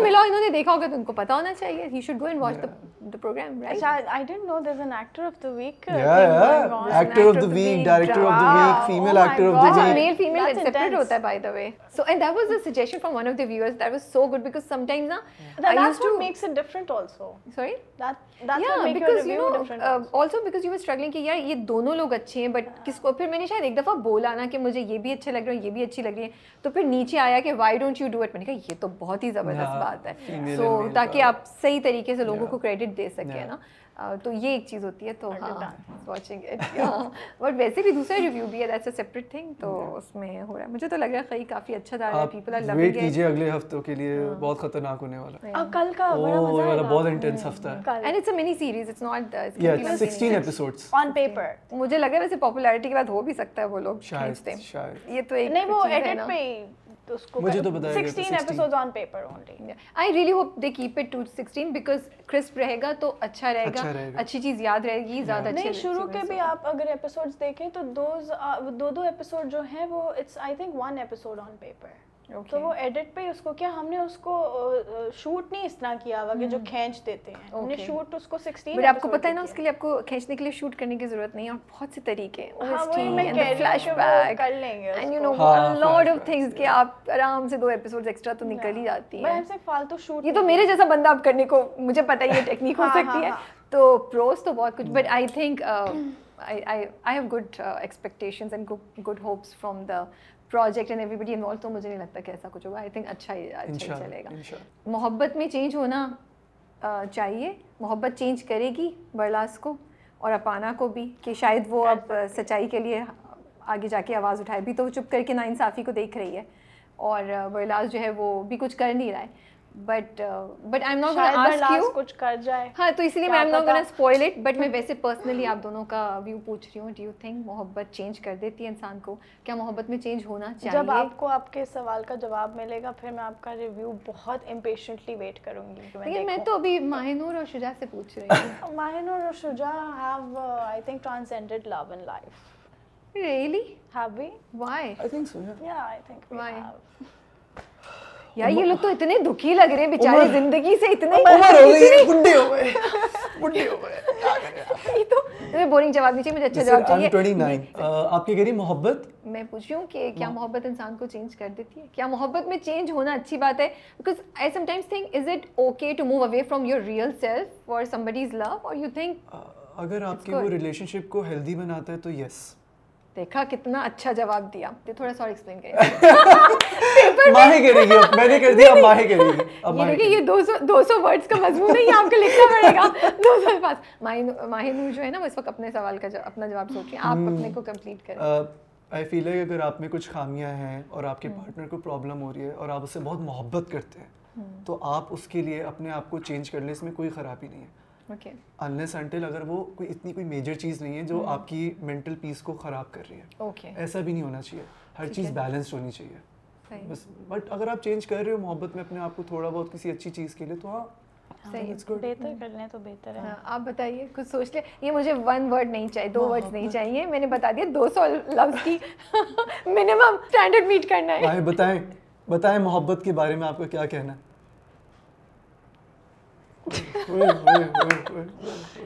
A: ملا انہوں نے دیکھا ہوگا تو ان کو پتا ہونا چاہیے لوگ اچھے ہیں بٹ کس کو پھر میں نے شاید ایک دفعہ بولا نا کہ مجھے یہ بھی اچھے لگ رہے یہ بھی اچھی لگ رہی ہے تو پھر نیچے آیا کہ why done
B: don't
A: you do
B: it
A: میں
B: نے کہا
A: یہ
B: تو
A: بہت ہی زبردست بات ہے.
B: سو
A: تاکہ آپ صحیح طریقے
B: سے
A: لوگوں کو کریڈٹ دے سکیں نا؟ تو یہ ایک چیز
C: ہوتی
A: ہے تو واچنگ اٹ بٹ ویسے بھی دوسرا ریویو بھی ہے دیٹس اے سیپریٹ تھنگ تو اس میں ہو رہا ہے۔ مجھے تو لگ رہا ہے خی کافی اچھا
B: جا
A: رہا ہے
B: پیپل
A: آر لوگ
B: ویٹ کیجیے اگلے ہفتوں کے لیے ہاں. بہت خطرناک ہونے
C: والا ہے۔ اب کل
B: کا
C: بڑا
B: مزہ آئے
C: گا
B: بہت انٹینس ہاں، ہفتہ
C: ہے۔
A: And it's a mini series it's not
B: یا 16
A: ایپیسوڈز آن پیپر
C: مجھے
A: لگا
C: ویسے پاپولرٹی
A: کے
C: بعد ہو بھی سکتا ہے وہ لوگ کھینچتے ہیں۔ یہ تو ایک نہیں وہ ایڈٹ میں تو اچھا رہے گا
A: اچھی
C: چیز یاد رہے گی زیادہ نہیں شروع کے بھی آپ اگر ایپیسوڈ دیکھیں تو دو دو ایپیسوڈ جو ہیں وہ
A: it's
C: I think one
A: episode on paper تو وہ ایڈٹ پہ اس کو کیا ہم نے اس کو شوٹ نہیں اس طرح کیا ہوا کہ جو
C: کھینچ
A: دیتے
C: ہیں۔ ہم
A: نے
C: شوٹ
A: اس
C: کو سکسٹین بٹ آپ
A: کو
C: پتہ ہے
A: نا اس کے
C: لیے
B: آپ
A: کو کھینچنے کے
B: لیے
A: شوٹ کرنے کی ضرورت نہیں ہے اور بہت سے طریقے فلیش بیک
C: ہاں،
A: کر
C: لیں گے and
A: you know lot of things کہ آپ آرام سے دو ایپیسوڈز ایکسٹرا تو نکل
C: ہی
A: جاتی
C: ہیں۔
A: ہم
C: سے
A: فالتو شوٹ یہ تو میرے جیسا بندہ آپ کرنے کو مجھے پتہ ہے یہ ٹیکنیک ہو ہاں، سکتی ہاں، ہے۔ تو پروز تو بہت کچھ but I think I have good expectations and good hopes from
B: the
A: project
B: and
A: everybody involve تو مجھے نہیں لگتا کہ ایسا کچھ ہوگا. آئی تھنک اچھا ہی اچھا چلے گا. محبت میں چینج ہونا چاہیے. محبت چینج کرے گی برلاس کو اور اپانا کو بھی کہ شاید وہ اب سچائی کے لیے آگے جا کے آواز اٹھائے. بھی تو وہ چپ کر کے نا انصافی کو
C: دیکھ
A: رہی
C: ہے
A: اور
C: برلاس جو ہے
A: وہ بھی کچھ کر
C: نہیں
A: رہا ہے. But
C: but
A: I not ask you کچھ کر جائے ہاں تو اسی لیے میں not gonna spoil it but میں ویسے پرسنلی آپ دونوں کا ویو پوچھ رہی ہوں ڈو یو تھنک
C: محبت چینج کر دیتی ہے انسان کو کیا محبت میں چینج ہونا چاہیے جب آپ کو آپ کے
A: سوال کا
C: جواب
A: ملے گا پھر میں آپ کا ریویو بہت امپیشنٹلی
C: ویٹ کروں گی لیکن میں تو ابھی ماہنور اور شجا سے
A: پوچھ
C: رہی ہوں
A: ماہنور
B: اور Shuja have I
C: think transcended love in
A: life
C: really
A: have we why I think why یار یہ لوگ تو
B: اتنے
A: دکھی لگ رہے
B: ہیں بیچارے زندگی سے اتنے عمر ہو گئی بڈھے ہو گئے بڈھے
A: ہو گئے یہ تو مجھے بورنگ جواب نہیں چاہیے
B: مجھے
A: اچھا
B: جواب
A: چاہیے
B: 29
A: آپ کی کہہ محبت میں پوچھ رہی ہوں کہ کیا محبت انسان کو چینج کر دیتی ہے کیا محبت میں چینج
B: ہونا اچھی بات
A: ہے
B: because I sometimes think is it okay
A: to move away from your real self for somebody's love اور
B: یو تھنک اگر آپ کی وہ ریلیشن شپ کو ہیلدی
A: بناتا
B: ہے
A: تو یس yes. دیکھا کتنا اچھا جواب دیا تھوڑا سا اور ایکسپلین کریں ماہی میں نے کر دیا ماہی یہ دیکھیں یہ دو سو کا مضمون ہے آپ کو لکھنا پڑے گا دو سو الفاظ ماہی
B: نور جو ہے نا وہ اس وقت اپنے سوال کا اپنا جواب آپ اپنے کو کمپلیٹ کریں آئی فیل ہے اگر آپ میں کچھ خامیاں ہیں اور آپ کے پارٹنر کو پرابلم ہو رہی ہے اور آپ اسے
A: بہت
B: محبت کرتے ہیں تو آپ اس کے لیے اپنے آپ کو چینج کر لیں اس میں کوئی خرابی نہیں ہے
A: انلیس
B: انٹل اگر وہ کوئی اتنی کوئی میجر چیز نہیں ہے
A: جو
B: hmm. آپ کی مینٹل پیس کو خراب کر رہی ہے۔ ایسا بھی نہیں ہونا چاہیے۔ ہر چیز بیلنسڈ ہونی چاہیے۔ بس بٹ
A: اگر
B: آپ چینج
C: کر رہے ہو محبت میں اپنے
A: آپ کو تھوڑا بہت کسی اچھی چیز کے لیے تو ہاں, hmm. ہاں، آپ بتائیے کچھ سوچ لیں۔ یہ مجھے ون ورڈ نہیں چاہیے دو ورڈ نہیں
B: چاہیے۔ میں نے بتا دیا دو سو لفظ کی منیمم اسٹینڈرڈ میٹ کرنا ہے۔ بتائیں بتائیں
C: محبت کے بارے میں آپ کا کیا
A: کہنا
C: ہے؟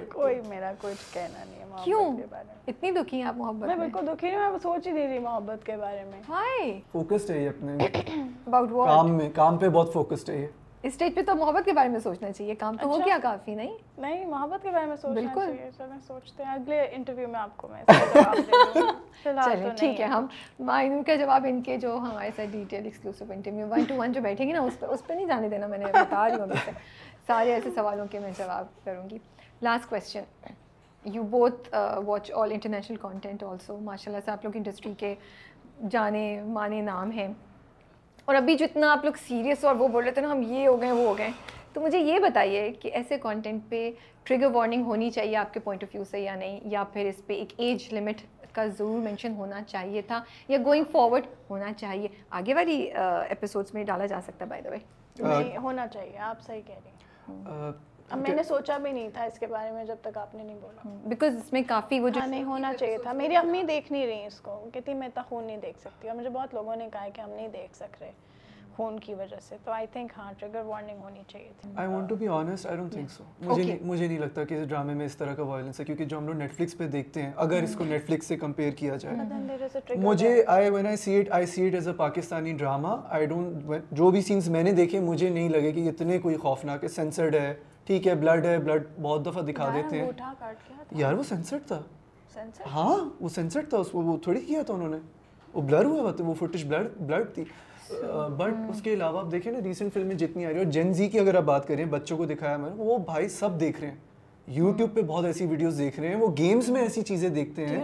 C: کوئی میرا
A: کچھ کہنا نہیں ہے محبت
C: کے
A: بارے
C: میں۔ اتنی دکھی ہیں آپ محبت میں بالکل دکھی نہیں میں سوچ
A: ہی
B: نہیں رہی محبت کے
A: بارے میں۔
B: ہائے۔ فوکسڈ ہے یہ اپنے۔ اباؤٹ واٹ کام
A: میں کام پہ بہت فوکسڈ ہے یہ۔ اسٹیج پہ تو محبت کے بارے
C: میں
A: سوچنا چاہیے۔ کام
C: تو ہو اچھا۔ گیا کافی نہیں؟
A: نہیں
C: محبت کے بارے میں سوچنا سوچتے ہیں۔ اگلے انٹرویو میں آپ کو میں چلیں
A: ٹھیک
C: ہے
A: ہم
C: ان
A: کا جواب ان کے جو ہمارے ساتھ detail interview one to one جو بیٹھیں گے نا اس پہ اس پہ نہیں جانے دینا میں نے بتا رہی ہوں سارے ایسے سوالوں کے میں جواب کروں گی. Last question you both watch all international content also ماشاء اللہ سے آپ لوگ انڈسٹری کے جانے مانے نام ہیں. اور ابھی جتنا آپ لوگ سیریس اور وہ بول رہے تھے نا ہم یہ ہو گئے وہ ہو گئے. تو مجھے یہ بتائیے کہ ایسے کانٹینٹ پہ ٹریگر وارننگ ہونی چاہیے آپ کے پوائنٹ آف ویو سے یا نہیں؟ یا پھر اس پہ ایک ایج لمٹ کا ضرور مینشن ہونا چاہیے تھا یا گوئنگ فارورڈ ہونا چاہیے؟ آگے والی uh, ایپیسوڈس میں ڈالا جا سکتا ہے بائی دا وے
C: ہونا چاہیے آپ صحیح کہہ رہی ہیں۔ اب میں نے سوچا بھی نہیں تھا اس کے بارے میں جب تک آپ نے نہیں بولا۔
A: بیکاز اس میں کافی وہ جو
C: ہاں نہیں ہونا چاہیے تھا۔ میری امی دیکھ نہیں رہی اس کو۔ کہتی میں اتنا خون نہیں دیکھ سکتی۔ اور مجھے بہت لوگوں نے کہا ہے کہ ہم نہیں دیکھ سک رہے۔ خون کی وجہ سے۔ تو آئی تھنک ہاں ٹریگر وارننگ ہونی چاہیے تھی۔
B: I want to be honest I don't think so مجھے مجھے نہیں لگتا کہ اس ڈرامے میں اس طرح کا وائلنس ہے کیونکہ جو ہم لوگ نیٹ فلکس پہ دیکھتے ہیں اگر اس کو نیٹ فلکس سے کمپیئر کیا جائے۔ مجھے I when I see it I see it as a Pakistani drama I don't جو بھی سینس میں نے دیکھے مجھے نہیں لگے کہ اتنے کوئی خوفناک ہے۔ سینسرڈ ہے ٹھیک ہے بلڈ ہے بلڈ بہت دفعہ دکھا دیتے ہیں۔ یار وہ سینسرڈ تھا۔ ہاں وہ سینسرڈ تھا اس کو وہ تھوڑی کیا تھا انہوں نے۔ وہ بلر ہوا ہوا تھا وہ فوٹیج بلڈ بلڈ تھی۔ بٹ اس کے علاوہ آپ دیکھیں نا ریسنٹ فلمیں جتنی آ رہی ہیں اور جین زی کی اگر آپ بات کریں، بچوں کو دکھایا میں نے، وہ بھائی سب دیکھ رہے ہیں۔ یوٹیوب پہ بہت ایسی ویڈیوز دیکھ رہے ہیں وہ گیمز میں ایسی چیزیں دیکھتے ہیں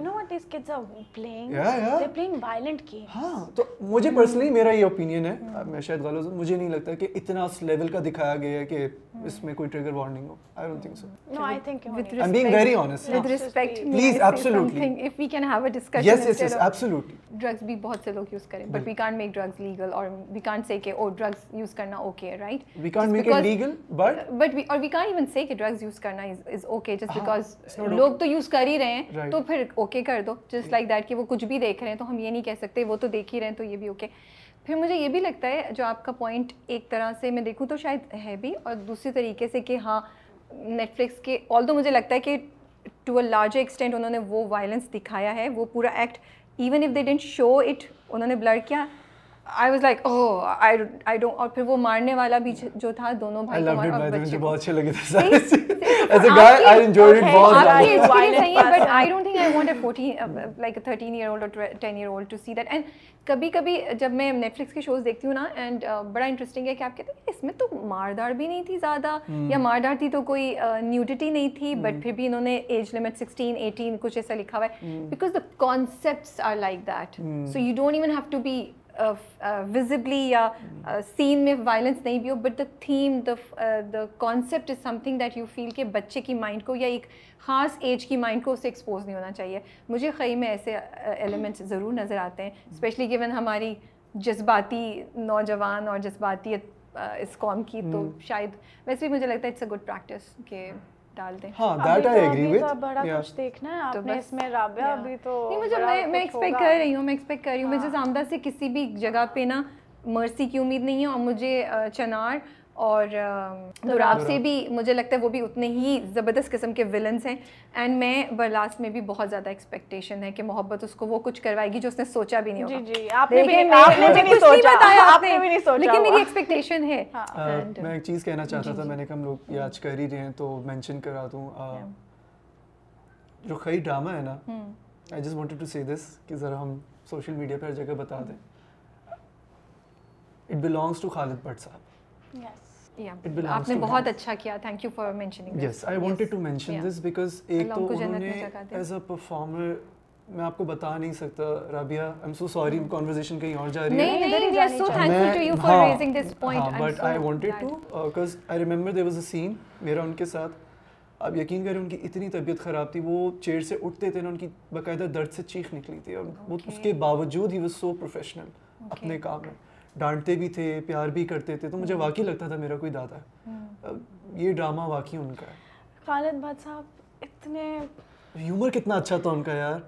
B: ہاں تو مجھے پرسنلی میرا یہ اوپینین ہے میں شاید غلط مجھے نہیں لگتا کہ اتنا اس لیول کا دکھایا گیا ہے کہ اس میں کوئی trigger warning who I don't think so
C: No, I think you
A: with
C: need-
B: I'm being very honest.
A: with respect may
B: Please,
A: I say
B: absolutely.
A: something? if we can have a discussion
B: yes yes
A: instead
B: yes
A: of-
B: absolutely.
A: Drugs بھی بہت سے لوگ یوز کریں but we can't make drugs legal اور وی کانٹ سے کہ او ڈرگس یوز کرنا okay right
B: we can't make it legal but
A: but اور وی کانٹ ایون سے کہ ڈرگس یوز کرنا از اوکے جسٹ بیکاز لوگ تو یوز کر ہی رہے ہیں. تو پھر اوکے کر دو۔ جسٹ لائک دیٹ کہ وہ کچھ بھی دیکھ رہے ہیں تو ہم یہ نہیں کہہ سکتے وہ تو دیکھ ہی رہے ہیں تو یہ بھی اوکے پھر مجھے یہ بھی لگتا ہے جو آپ کا پوائنٹ ایک طرح سے میں دیکھوں تو شاید ہے بھی اور دوسری طریقے سے کہ ہاں نیٹ فلکس کے آل تو مجھے لگتا ہے کہ ٹو اے لارجر ایکسٹینٹ انہوں نے وہ وائلنس دکھایا ہے وہ پورا act even if they didn't show it انہوں نے بلر کیا I was like oh I don't اور پھر وہ مارنے والا بھی جو تھا دونوں
B: I
A: بھائی
B: the way
A: بچے
B: مجھے بہت اچھے لگے تھے guy I enjoyed it
C: Okay,
B: بہت
C: آپ
B: زیادہ
C: کی-
A: ہے but. I don't think I want a fourteen like thirteen year old اور ten year old to see that and کبھی کبھی جب میں نیٹ فلکس کے شوز دیکھتی ہوں نا اینڈ بڑا انٹرسٹنگ ہے کہ آپ کہتے ہیں اس میں تو ماردار بھی نہیں تھی زیادہ یا ماردار تھی تو کوئی نیوڈیٹی نہیں تھی بٹ پھر بھی انہوں نے ایج لمٹ سکسٹین ایٹین کچھ ایسا لکھا ہوا ہے because the concepts are like that so you don't even have to be visibly یا سین میں وائلنس نہیں بھی ہو but the theme the concept is something that you feel کہ بچے کی مائنڈ کو یا ایک خاص ایج کی مائنڈ کو اسے ایکسپوز نہیں ہونا چاہیے۔ مجھے خی میں ایسے ایلیمنٹس ضرور نظر آتے ہیں اسپیشلی گیون ہماری جذباتی نوجوان اور جذباتیت اس قوم کی تو شاید ویسے بھی مجھے لگتا ہے اٹس اے گڈ پریکٹس کہ ڈال دیں۔
B: ہاں that I agree with.
C: بڑا. کچھ دیکھنا ہے۔ آپ نے اس میں رابعہ ابھی تو
A: نہیں مجھے میں میں ایکسپیکٹ۔ کر رہی ہوں میں ایکسپیکٹ کر رہی ہوں۔ مجھے زامدہ سے کسی بھی جگہ پہ نا مرسی کی امید نہیں ہے اور مجھے چنار اور دوراب سے بھی مجھے لگتا ہے وہ بھی اتنے ہی زبردست قسم کے ولنس ہیں اینڈ میں برلاسٹ میں بھی بہت زیادہ ایکسپیکٹیشن ہے کہ محبت اس کو وہ کچھ کروائے گی جو اس نے سوچا بھی نہیں ہوگا۔
C: جی جی آپ نے بھی نہیں
A: بتایا
C: آپ نے بھی نہیں سوچا
A: لیکن میری۔ ایکسپیکٹیشن ہے۔
B: Uh, میں ایک چیز کہنا چاہتا تھا میں نے کہا ہم لوگ یہ آج کر ہی رہے ہیں تو مینشن کرا دوں۔ جو خی ڈرامہ ہے نا I just wanted to see this کہ ذرا ہم سوشل میڈیا پہ ہر جگہ بتا دیں۔ It belongs to Khalid Butt صاحب۔
A: آپ نے بہت. اچھا کیا thank you for mentioning
B: yes I wanted to mention this because ایک تو انہوں نے. ایز اے پرفارمر میں آپ کو بتا نہیں سکتا Rabia I am so sorry conversation کہیں اور جا رہی ہے
A: نہیں نہیں we are so thankful to you for raising this point
B: but I wanted to because I was a scene میرا ان کے ساتھ آپ یقین کریں ان کی اتنی طبیعت خراب تھی وہ چیئر سے اٹھتے تھے نا ان کی باقاعدہ درد سے چیخ نکلی تھی اور وہ اس کے باوجود ہی وہ سو پروفیشنل اپنے کام میں ڈانٹتے بھی تھے پیار بھی کرتے تھے تو مجھے واقعی لگتا تھا میرا کوئی دادا۔ ہے یہ ڈرامہ واقعی ان کا ہے۔
C: خالد بھٹ صاحب اتنے
B: ہیومر کتنا اچھا تھا ان کا یار۔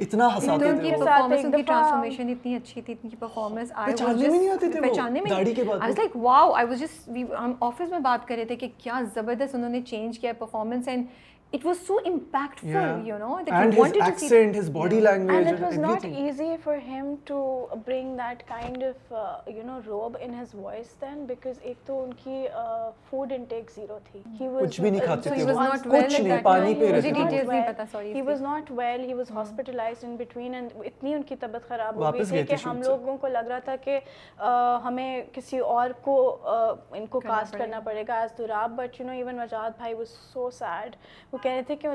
B: اتنا ہنساتے تھے
A: ان کی ٹرانسفارمیشن اتنی اچھی تھی ان کی پرفارمنس
B: پہچاننے میں نہیں آتے تھے
A: پہچاننے میں
B: داڑھی کے بعد
A: I was like wow I was just ہم آفس میں بات کر رہے تھے کہ کیا زبردست انہوں نے چینج کیا performance and it was so impactful you know
B: and his accent his body
C: And
B: language
C: it was not
B: everything.
C: easy for him to bring that kind of, uh, you know, robe in his voice then because ایک تو ان کی food intake zero تھی. He was
B: کچھ بھی نہیں کھاتے
A: So
B: تھے
A: he
B: وہ
A: was not
B: کچھ نہیں
A: that
B: پانی. پہ
A: مجھے
B: رہتے تھے
A: details نہیں پتا sorry
C: He was not well. He was hospitalized in between and اتنی ان کی طبیعت خراب ہو گئی تھی کہ ہم. لوگوں کو لگ رہا تھا کہ ہمیں کسی اور کو ان کو کاسٹ کرنا پڑے گا as Dorab but you know even Wajad بھائی واز سو سیڈ کہہ رہے تھے کہ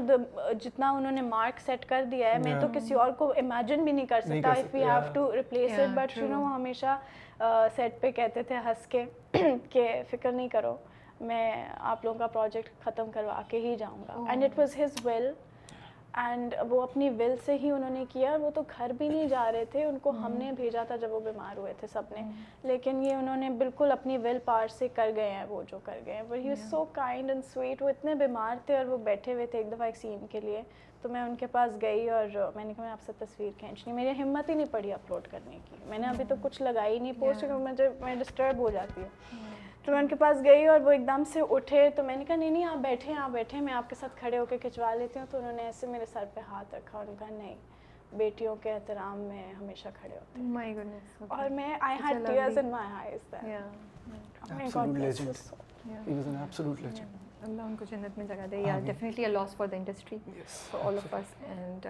C: جتنا انہوں نے مارک سیٹ کر دیا ہے میں تو کسی اور کو امیجن بھی نہیں کر سکتا if we have to replace it but you know وہ ہمیشہ سیٹ پہ کہتے تھے ہنس کے کہ فکر نہیں کرو میں آپ لوگوں کا پروجیکٹ ختم کروا کے ہی جاؤں گا. And it was his will and وہ اپنی ول سے ہی انہوں نے کیا وہ تو گھر بھی نہیں جا رہے تھے ان کو ہم نے بھیجا تھا جب وہ بیمار ہوئے تھے سب نے۔ لیکن یہ انہوں نے بالکل اپنی ول پار سے کر گئے ہیں وہ جو کر گئے ہیں۔ But he so kind and sweet وہ اتنے بیمار تھے اور وہ بیٹھے ہوئے تھے ایک دفعہ ایک سین کے لیے۔ تو میں ان کے پاس گئی اور میں نے کہا میں آپ سے تصویر کھینچنی میری ہمت ہی نہیں پڑی اپلوڈ کرنے کی۔ میں نے ابھی تو کچھ لگائی نہیں پوسٹ مجھے میں ڈسٹرب ہو جاتی ہوں۔ تو میں ان کے پاس گئی اور وہ ایک دم سے اٹھے تو میں نے کہا نہیں نہیں آپ بیٹھے آپ بیٹھے میں آپ کے ساتھ کھڑے ہو کے کھنچوا لیتی ہوں تو انہوں نے ایسے میرے سر پہ ہاتھ رکھا اور کہا نہیں بیٹیوں کے احترام میں ہمیشہ کھڑے ہوتے ہیں
A: My goodness. okay.
C: اور میں I had tears in my eyes
A: Yeah.
B: Absolute legend.
A: Yeah.
B: He was an absolute legend.
A: اللہ ان کو جنت میں جگہ دے یا. Definitely a loss for the industry
B: Yes.
A: For all of us and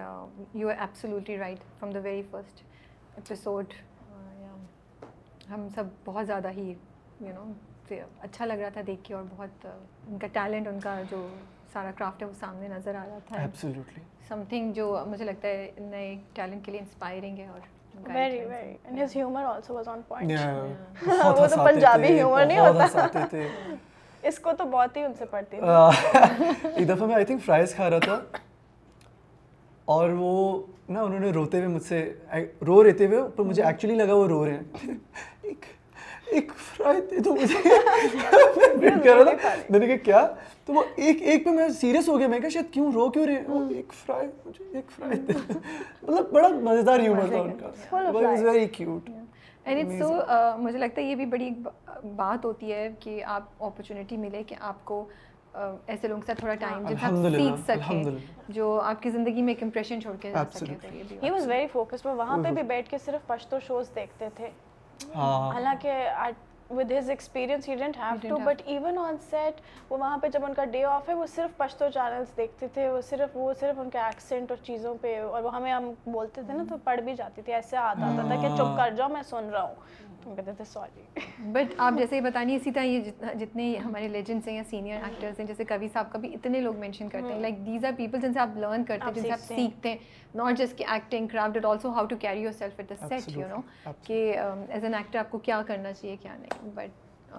A: you are absolutely right from the very first episode ہم سب بہت زیادہ ہی یو نو اچھا لگ رہا تھا دیکھ کے اور بہت ان کا ٹیلنٹ ان کا جو سارا کرافٹ ہے وہ سامنے نظر آ رہا تھا. سم تھنگ جو مجھے لگتا ہے نئے ٹیلنٹ کے لیے انسپائرنگ ہے اور
C: very very and his humour also was on point
B: Yeah.
C: وہ
B: بہت
C: تو
B: ہنساتے
C: پنجابی
B: تھے,
C: humor نہیں
B: بہت
C: ہوتا.
B: ہنساتے تھے.
C: اس کو تو بہت ہی ان سے پڑتی تھی۔
B: ایک دفعہ میں آئی تھنک فرائز کھا رہا تھا۔ اور وہ نا انہوں نے روتے ہوئے مجھ سے رو رہتے ہوئے پر مجھے ایکچولی لگا وہ رو رہے ہیں۔ ایک فرائی دے دو مجھے۔ میں کہہ رہا تھا میں نے کہا کیا؟ تو وہ ایک ایک پہ میں سیریس ہو گیا۔ میں کہا شاید کیوں رو کیوں رہے ہیں؟ ایک فرائی مجھے ایک فرائی دے مطلب بڑا مزیدار ہیومر تھا ان کا۔ Very cute
A: and it's so مجھے لگتا ہے یہ بھی بڑی بات ہوتی ہے کہ آپ اپرچونیٹی ملے کہ آپ کو ایسے لوگوں کے ساتھ تھوڑا ٹائم سے آپ سیکھ سکیں جو آپ کی زندگی میں ایک امپریشن چھوڑ کے جا سکے
C: ہی واز ویری فوکسڈ وہ وہاں پہ بھی بیٹھ کے صرف پشتو شوز دیکھتے تھے۔ حالانکہ with his experience he didn't have to but even on set وہ وہاں پہ جب ان کا ڈے آف ہے وہ صرف پشتو چینلس دیکھتے تھے وہ صرف وہ صرف ان کے ایکسینٹ اور چیزوں پہ اور وہ ہمیں ہم بولتے تھے نا تو پڑھ بھی جاتی تھی ایسے آتا آتا تھا کہ چپ کر جاؤ میں سن رہا ہوں۔ ہم کہتے تھے سوری
A: بٹ آپ جیسے بتانی اسی طرح یہ جتنے ہمارے لیجنڈس ہیں یا سینئر ایکٹرس ہیں جیسے کبھی صاحب کا بھی اتنے لوگ مینشن کرتے ہیں. لائک دیز آر پیپل جن سے آپ لرن کرتے ہیں جن سے آپ سیکھتے ہیں. ناٹ جسٹ کہ acting craft but also how to carry yourself at the set you know کہ ایز این ایکٹر آپ کو کیا کرنا چاہیے کیا نہیں. But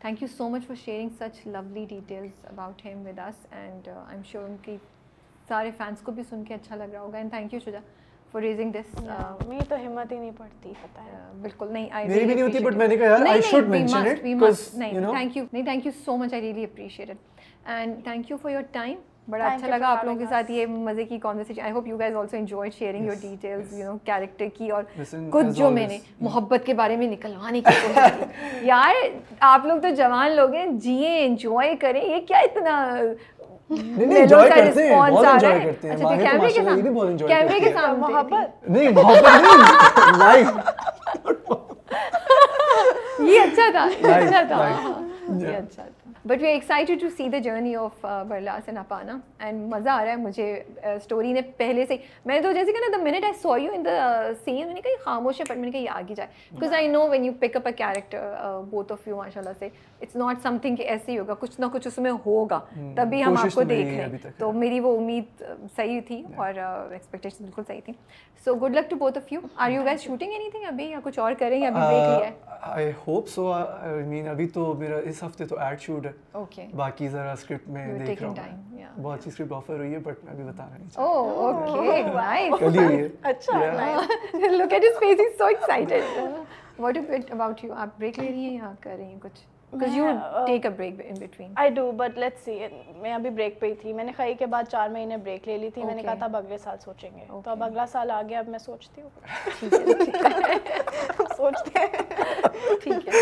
A: thank you so much for sharing such lovely details about him with us and I am sure ان کی سارے فینس کو بھی سن کے اچھا لگ رہا ہوگا. And thank you Shuja for raising this
C: میری تو ہمت ہی نہیں پڑتی پتہ ہے
A: بالکل نہیں
B: میری بھی نہیں ہوتی بٹ میں نے کہا یار I should mention it because
A: نہیں تھینک یو نہیں thank you so much I really appreciate it and thank you for your time بڑا اچھا لگا آپ لوگوں کے ساتھ یہ مزے کی conversation I hope you guys also enjoy sharing your details you know character کی اور کچھ جو میں نے محبت کے بارے میں نکلوانے کی کوشش کی یار آپ لوگ تو جوان لوگ ہیں جیے انجوائے کریں یہ کیا اتنا
B: لائف
A: یہ اچھا تھا یہ اچھا تھا۔ یہ اچھا تھا۔ But we excited to see the journey of Barlas and اپانا and مزہ آ رہا ہے مجھے اسٹوری نے پہلے سے میں نے تو جیسے کہ نا دا minute I so you in the سین میں نے کہا خاموش ہے بٹ میں نے کہا یہ آگے جائے because I know when you pick up a character both of you ماشاء اللہ سے اٹس ناٹ سم تھنگ کہ ایسے ہی ہوگا کچھ نہ کچھ اس میں ہوگا تبھی ہم آپ کو دیکھ رہے ہیں تو میری وہ امید صحیح تھی اور ایکسپیکٹیشن بالکل صحیح تھی so good luck to both of you are you guys shooting anything ابھی یا کچھ اور کریں یا ابھی بریک لیا ہے
B: آئی ہوپ سو آئی مین ابھی تو میرا اس ہفتے تو ایڈ شوٹ ہے
A: اوکے
B: باقی ذرا اسکرپٹ میں دیکھ رہا ہوں بہت اچھی اسکرپٹ آفر ہوئی ہے بٹ میں ابھی. کل ہی ہوئی ہے
C: اچھا
A: Look at his face, he's so excited. What about you? آپ بریک لے رہی ہیں یا کر رہی ہیں کچھ because you take a break in between.
C: I do but let see میں ابھی بریک پہ ہی تھی. میں نے خائی کے بعد چار مہینے بریک لے لی تھی. میں نے کہا تھا اب اگلے سال سوچیں گے. تو اب اگلا سال آ گیا. اب میں سوچتی ہوں. سوچتے ہیں۔
A: ٹھیک ہے۔